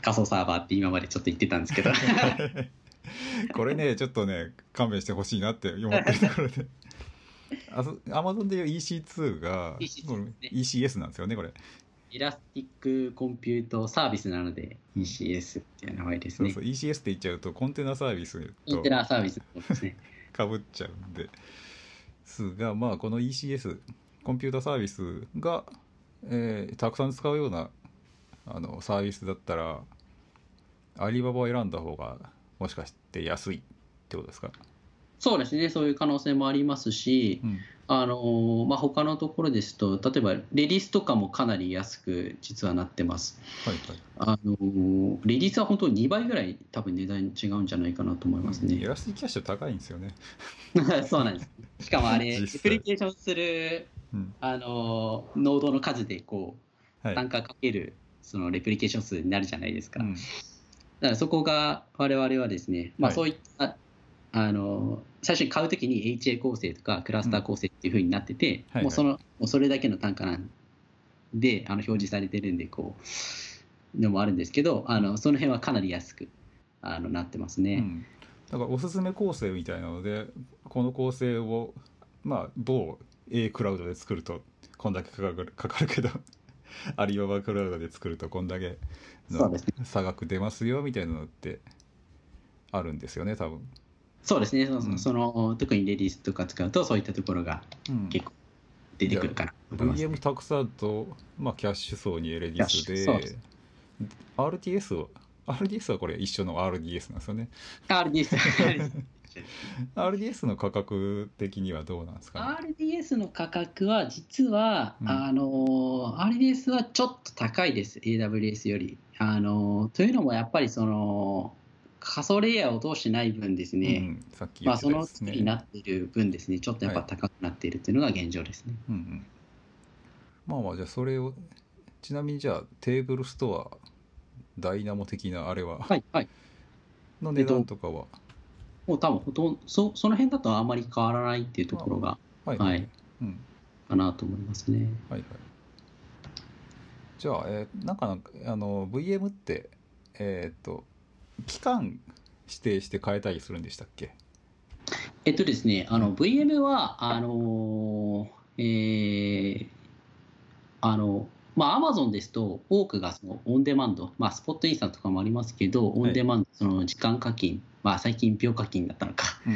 仮想サーバーって今までちょっと言ってたんですけど。これねちょっとね勘弁してほしいなって思ってるところで。アマゾンでいう EC2 が EC2 これですね。ECS なんですよねこれ。エラスティックコンピュートサービスなので ECS っていう名前ですね。そうそう ECS って言っちゃうとコンテナサービスとコンテナサービスですね。かぶっちゃうんでですがまあこの ECS コンピュータサービスが、えーたくさん使うようなあのサービスだったらアリババを選んだ方がもしかして安いってことですか？そうですね、そういう可能性もありますし、うんあのまあ、他のところですと、例えばレディースとかもかなり安く実はなってます。はいはいあのレディースは本当2倍ぐらい多分値段違うんじゃないかなと思いますね。エラスティキャッシュ高いんですよね。そうなんです。しかもあれ、レ 実際プリケーションするうんあのノードの数でこうはい。単価かけるそのレプリケーション数になるじゃないですか。うんだからそこが我々はですね、まあ、はいそういった、あの最初に買うときに HA 構成とかクラスター構成っていうふうになってて、はいはいもうそのもうそれだけの単価なんであの表示されてるんでこうのもあるんですけどあのその辺はかなり安くあのなってますね。うん、だからおすすめ構成みたいなのでこの構成をまあ某 A クラウドで作るとこんだけかかるかかるけど アリババクラウドで作るとこんだけの差額出ますよみたいなのってあるんですよね多分。そうですね。そうん。その特にレディースとか使うとそういったところがうん。結構出てくるかな。と思います。VM たくさんと、まあ、キャッシュ層にレディスキャッシュそうでです RDS を RDS はこれ一緒の RDS なんですよね。RDS RDS の価格的にはどうなんですかね？RDS の価格は実は、うん。あの RDS はちょっと高いです、AWS より。あのというのもやっぱりその仮想レイヤーを通してない分ですうね、ん、さっきまあ、そのたやつね。作りになっている分ですね、ちょっとやっぱ高くなっているというのが現状ですね。うんうん、まあまあじゃあそれをちなみにじゃあテーブルストアダイナモ的なあれは、はい、はい。の値段とかは、もう多分ほとんどそ、その辺だとあんまり変わらないっていうところがはいはいうんかなと思いますね。はいはいじゃあ、えーなんかなんかあの VM ってえーっと期間指定して変えたりするんでしたっけ？えっとですね、あの VM は、あのえーあの、まあ、Amazon ですと、多くがそのオンデマンド、まあ、スポットインスタントとかもありますけど、オンデマンド、その時間課金、まあ、最近秒課金だったのか、うん。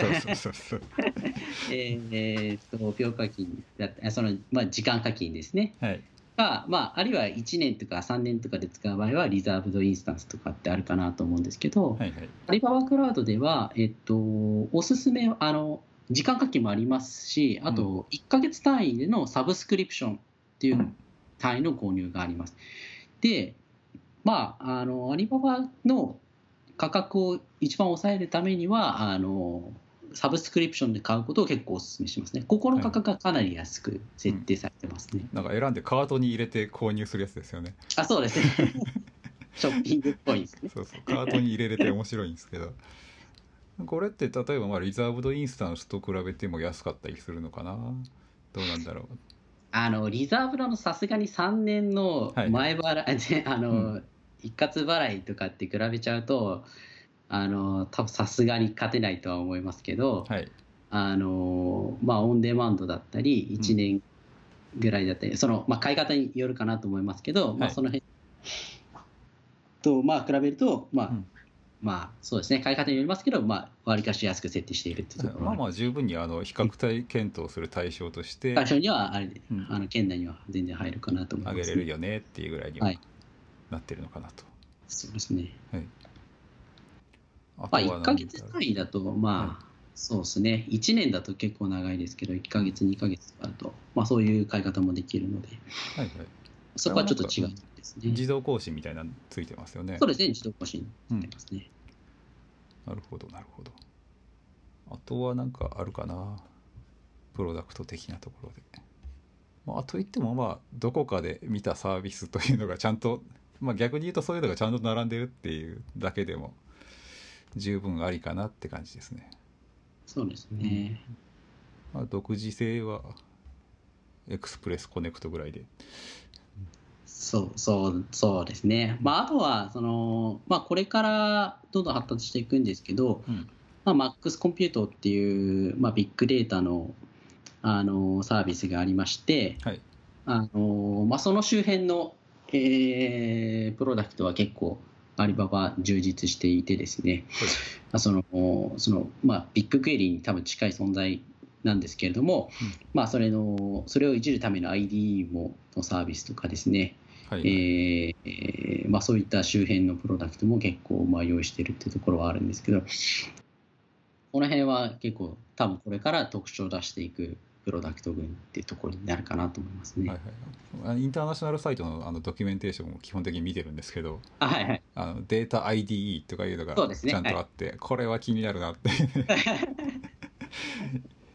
そうそうそうそう。えーえーっと、秒課金だった、その、まあ、時間課金ですね。はいが、まあ、あるいは1年とか3年とかで使う場合は、リザーブドインスタンスとかってあるかなと思うんですけど、はいはい。アリババクラウドでは、えっと、おすすめ、あの、時間課金もありますし、あと、1ヶ月単位でのサブスクリプションっていううん。単位の購入があります。で、まあ、あの、アリババの価格を一番抑えるためには、あの、サブスクリプションで買うことを結構お勧めしますね。ここの価格がかなり安く設定されてますね。なんか選んでカートに入れて購入するやつですよねあ、そうですね。ショッピングっぽいですね。そうそうカートに入れれて面白いんですけどこれって例えばまあリザーブドインスタンスと比べても安かったりするのかな？どうなんだろうあのリザーブドのさすがに3年のはい前払い、ねあのうん一括払いとかって比べちゃうとあの多分さすがに勝てないとは思いますけど、はい。あのまあ、オンデマンドだったり1年ぐらいだったり、その、まあ、買い方によるかなと思いますけど、まあ、はい。その辺と、まあ、比べると、まあうん。まあそうですね。買い方によりますけど、まあ、割かし安く設定しているっていうところ。まあまあ十分にあの比較対検討する対象として対象にはあれで、うん。あの県内には全然入るかなと思います、上げれるよねっていうぐらいにははい。なってるのかなと。そうですね。あとまあ、1ヶは何だろう月単位だと、まあ、そうですね、1年だと結構長いですけど、1ヶ月、2ヶ月だと、まあ、そういう買い方もできるので、はいはい、そこはちょっと違うんですね。自動更新みたいなのついてますよね。そうですね、自動更新うんしてますね。なるほどなるほど。あとはなんかあるかなプロダクト的なところで。まあ、あといってもまあどこかで見たサービスというのがちゃんと、まあ、逆に言うとそういうのがちゃんと並んでるっていうだけでも十分ありかなって感じですね。そうですね。まあ、独自性は Express Connect ぐらいで。そうそうそうですね。まあ、あとはその、まあ、これからどんどん発達していくんですけど、うんまあ、 MaxCompute っていう、まあ、ビッグデータのあのサービスがありまして、はいあのまあ、その周辺の、えープロダクトは結構アリババ充実していてですね、まあそのそのまあ、ビッグクエリーに多分近い存在なんですけれども、うん。まあ、それのそれをいじるための ID ものサービスとかですね、はい、えーえーまあ、そういった周辺のプロダクトも結構まあ用意しているっていうところはあるんですけど、この辺は結構多分これから特徴を出していくプロダクト群っていうところになるかなと思いますね。はいはい、インターナショナルサイトのあのドキュメンテーションも基本的に見てるんですけど、あはいはい、あのデータ IDE とかいうのがちゃんとあって、ねはい、これは気になるなって。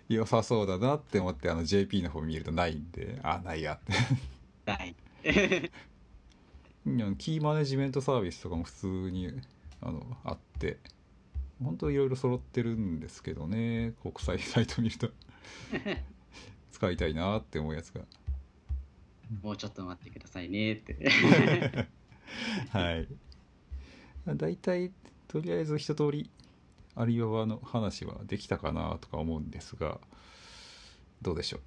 良さそうだなって思ってあの JP の方見るとないんであないやって。ない。キーマネジメントサービスとかも普通にあのあって本当いろいろ揃ってるんですけどね国際サイト見ると 使いたいなって思うやつが。もうちょっと待ってくださいね。って。はい。大体とりあえず一通りアリババの話はできたかなとか思うんですがどうでしょう？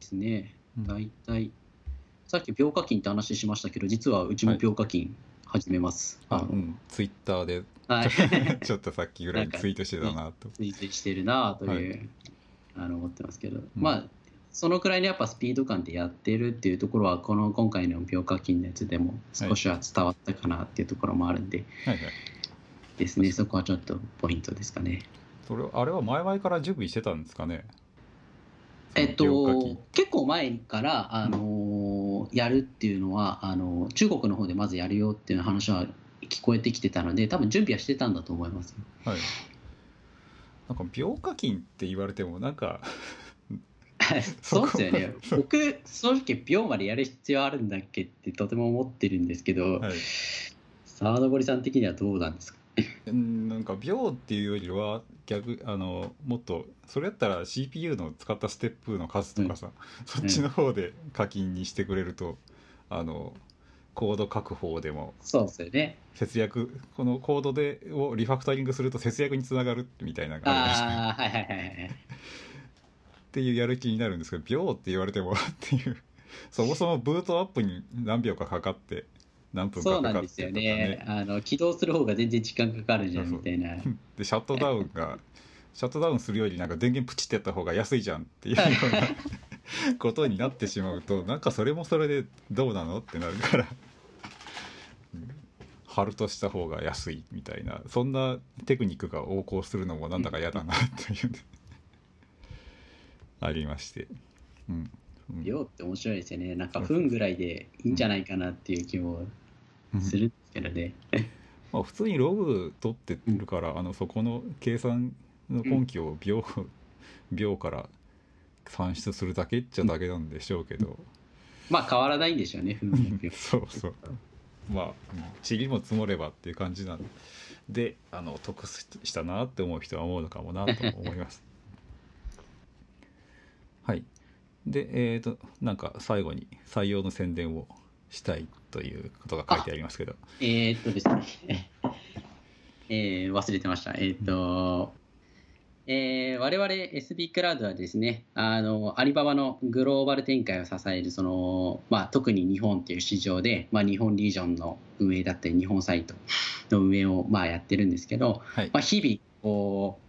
ですね。大体、うん、さっき病課金って話しましたけど実はうちも病課金始めます、はい、あうん。ツイッターで、はい、ちょっとさっきぐらいツイートしてたなと、ツイートしてるなという、はい、あの思ってますけど、うん、まあそのくらいのやっぱスピード感でやってるっていうところはこの今回の病課金のやつでも少しは伝わったかなっていうところもあるんで、はいはい。ですね、そこはちょっとポイントですかね。それあれは前々から準備してたんですかね？えっと、結構前から、あのー、やるっていうのはあの中国の方でまずやるよっていう話は聞こえてきてたので多分準備はしてたんだと思いますはい、なんか病課金って言われてもなんか そうですよね。僕正直病までやる必要あるんだっけってとても思ってるんですけど、はい、沢登さん的にはどうなんですか？なんか秒っていうよりは逆あのもっとそれやったら CPU の使ったステップの数とかさ、うん、そっちの方で課金にしてくれると、うん、あのコード書く方でも。そうですよね。節約このコードでをリファクタリングすると節約につながるみたいな感じあはいはいはいはい。っていうやる気になるんですけど秒って言われてもっていう。そもそもブートアップに何秒かかかって何分かかかって、ね、そうなんですよね。あの起動する方が全然時間かかるじゃんみたいな。でシャットダウンがシャットダウンするよりなんか電源プチってやった方が安いじゃんっていうようなことになってしまうとなんかそれもそれでどうなのってなるから貼るとした方が安いみたいなそんなテクニックが横行するのもなんだか嫌だなというありまして。うん量って面白いですよね。なんか分ぐらいでいいんじゃないかなっていう気もするんですけどね。まあ普通にログ取ってるから、あのそこの計算の根拠を秒, 秒から算出するだけっちゃだけなんでしょうけど。まあ変わらないんでしょうね、そうそう。まあ、塵も積もればっていう感じなんで、あの得したなって思う人は思うのかもなと思います。はい。で、えっ、ー、と、なんか最後に採用の宣伝をしたいということが書いてありますけど。えー、っとですね、えー、忘れてました。えー、っと、えー、我々 SB クラウドはですね、あの、アリババのグローバル展開を支える、その、まあ、特に日本という市場で、まあ、日本リージョンの運営だったり、日本サイトの運営を、まあ、やってるんですけど、はい、まあ、日々、こう、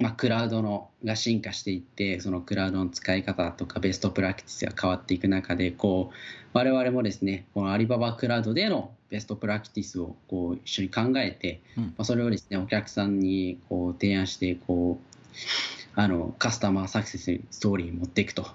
まあ、クラウドのが進化していってそのクラウドの使い方とかベストプラクティスが変わっていく中でこう我々もですねこのアリババクラウドでのベストプラクティスをこう一緒に考えて、うん、まあ、それをですねお客さんにこう提案してこうあのカスタマーサクセスストーリーに持っていくと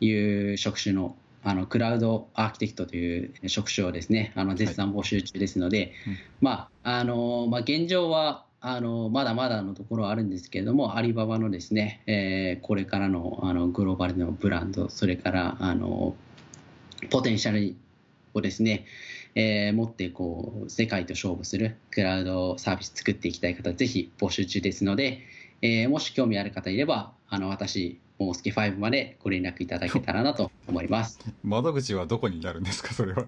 いう職種のあのクラウドアーキテクトという職種をですねあの絶賛募集中ですので、はいうん、まああのまあ、現状はあのまだまだのところはあるんですけれども、アリババのですね、えー、これからのあのグローバルのブランド、それからあのポテンシャルをですね、えー、持ってこう世界と勝負するクラウドサービス作っていきたい方、ぜひ募集中ですので、えー、もし興味ある方いれば、あの私、モースケ5までご連絡いただけたらなと思います。窓口はどこになるんですか、それは。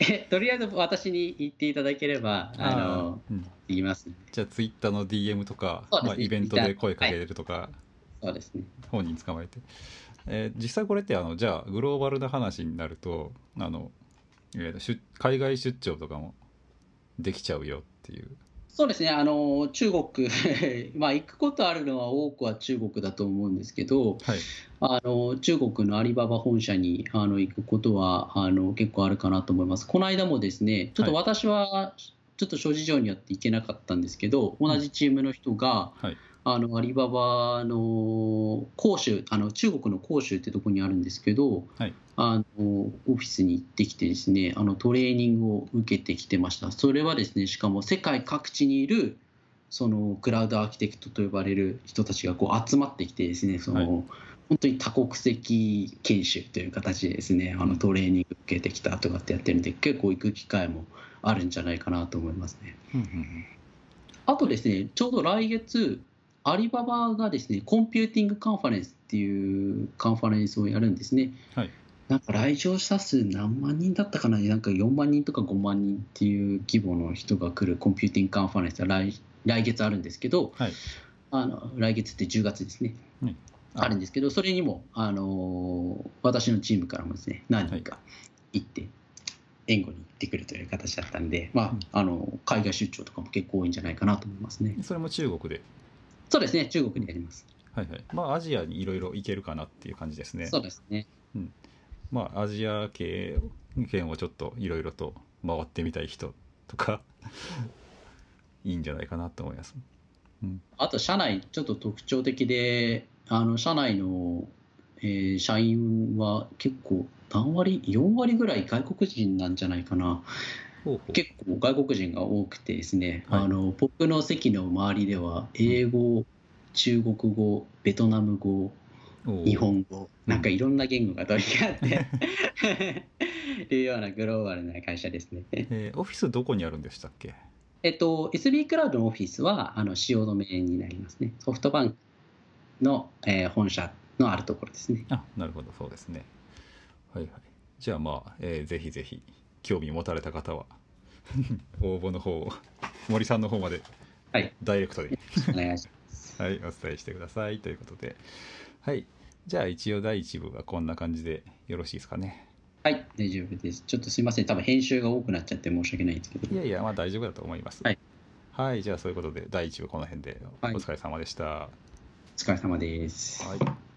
えとりあえず私に言っていただければあの、うん、言います、じゃあツイッターの DM とか、ね、まあ、イベントで声かけれるとか、はい、そうですね。本人捕まえて、えー、実際これってあのじゃあグローバルな話になるとあの、えー、海外出張とかもできちゃうよっていうそうですね、あの中国 まあ、行くことあるのは多くは中国だと思うんですけど、はい、あの中国のアリババ本社にあの行くことはあの結構あるかなと思います。この間もですね、ちょっと私はちょっと諸事情によって行けなかったんですけど、同じチームの人が、はい。あのアリババの広州あの中国の広州ってとこにあるんですけど、はいあのオフィスに行ってきてですねあのトレーニングを受けてきてましたそれはですねしかも世界各地にいるそのクラウドアーキテクトと呼ばれる人たちがこう集まってきてですねその、はい本当に多国籍研修という形でですねあのトレーニング受けてきたとかってやってるんで結構行く機会もあるんじゃないかなと思いますね。あとですね、ちょうど来月、アリババがですね、 Computing Conference っていうカンファレンスをやるんですね。はいなんか来場者数何万人だったかな、なんか4万人とか5万人っていう規模の人が来る Computing Conference が来来月あるんですけど、はい。あの来月って10月ですね、うん。あ。るんですけど、それにも、あのー私のチームからもですね、何人か行って、援護に行ってくるという形だったんで、まあうん。あの海外出張とかも結構多いんじゃないかなと思いますね。それも中国で？そうですね、中国でやります。はいはい。まあアジアにいろいろ行けるかなっていう感じですね。そうですね。まあアジア系圏をちょっといろいろと回ってみたい人とか いいんじゃないかなと思います。あと、社内、ちょっと特徴的で、あの社内の、えー社員は結構、何割、4割ぐらい外国人なんじゃないかな。ほうほう。結構外国人が多くてですね、はい。あの僕の席の周りでは、英語、中国語、ベトナム語、日本語、なんかいろんな言語が飛び交って、いうようなグローバルな会社ですね。えーオフィスどこにあるんでしたっけ？えっと、SB クラウドのオフィスはあの汐留になりますね。ソフトバンクの、えー本社のあるところですね。あなるほど。そうですね。はいはい。じゃあまあ、えーぜひぜひ興味持たれた方は 応募の方を森さんの方まではい、ダイレクトで。お願いします。はい、お伝えしてください。ということで、はい、じゃあ一応第一部はこんな感じでよろしいですかね。はい、大丈夫です。ちょっとすいません、多分編集が多くなっちゃって申し訳ないんですけど。いやいや、まあ大丈夫だと思います。はい、はい、じゃあそういうことで第一部この辺でおはい疲れ様でした。お疲れ様です。はい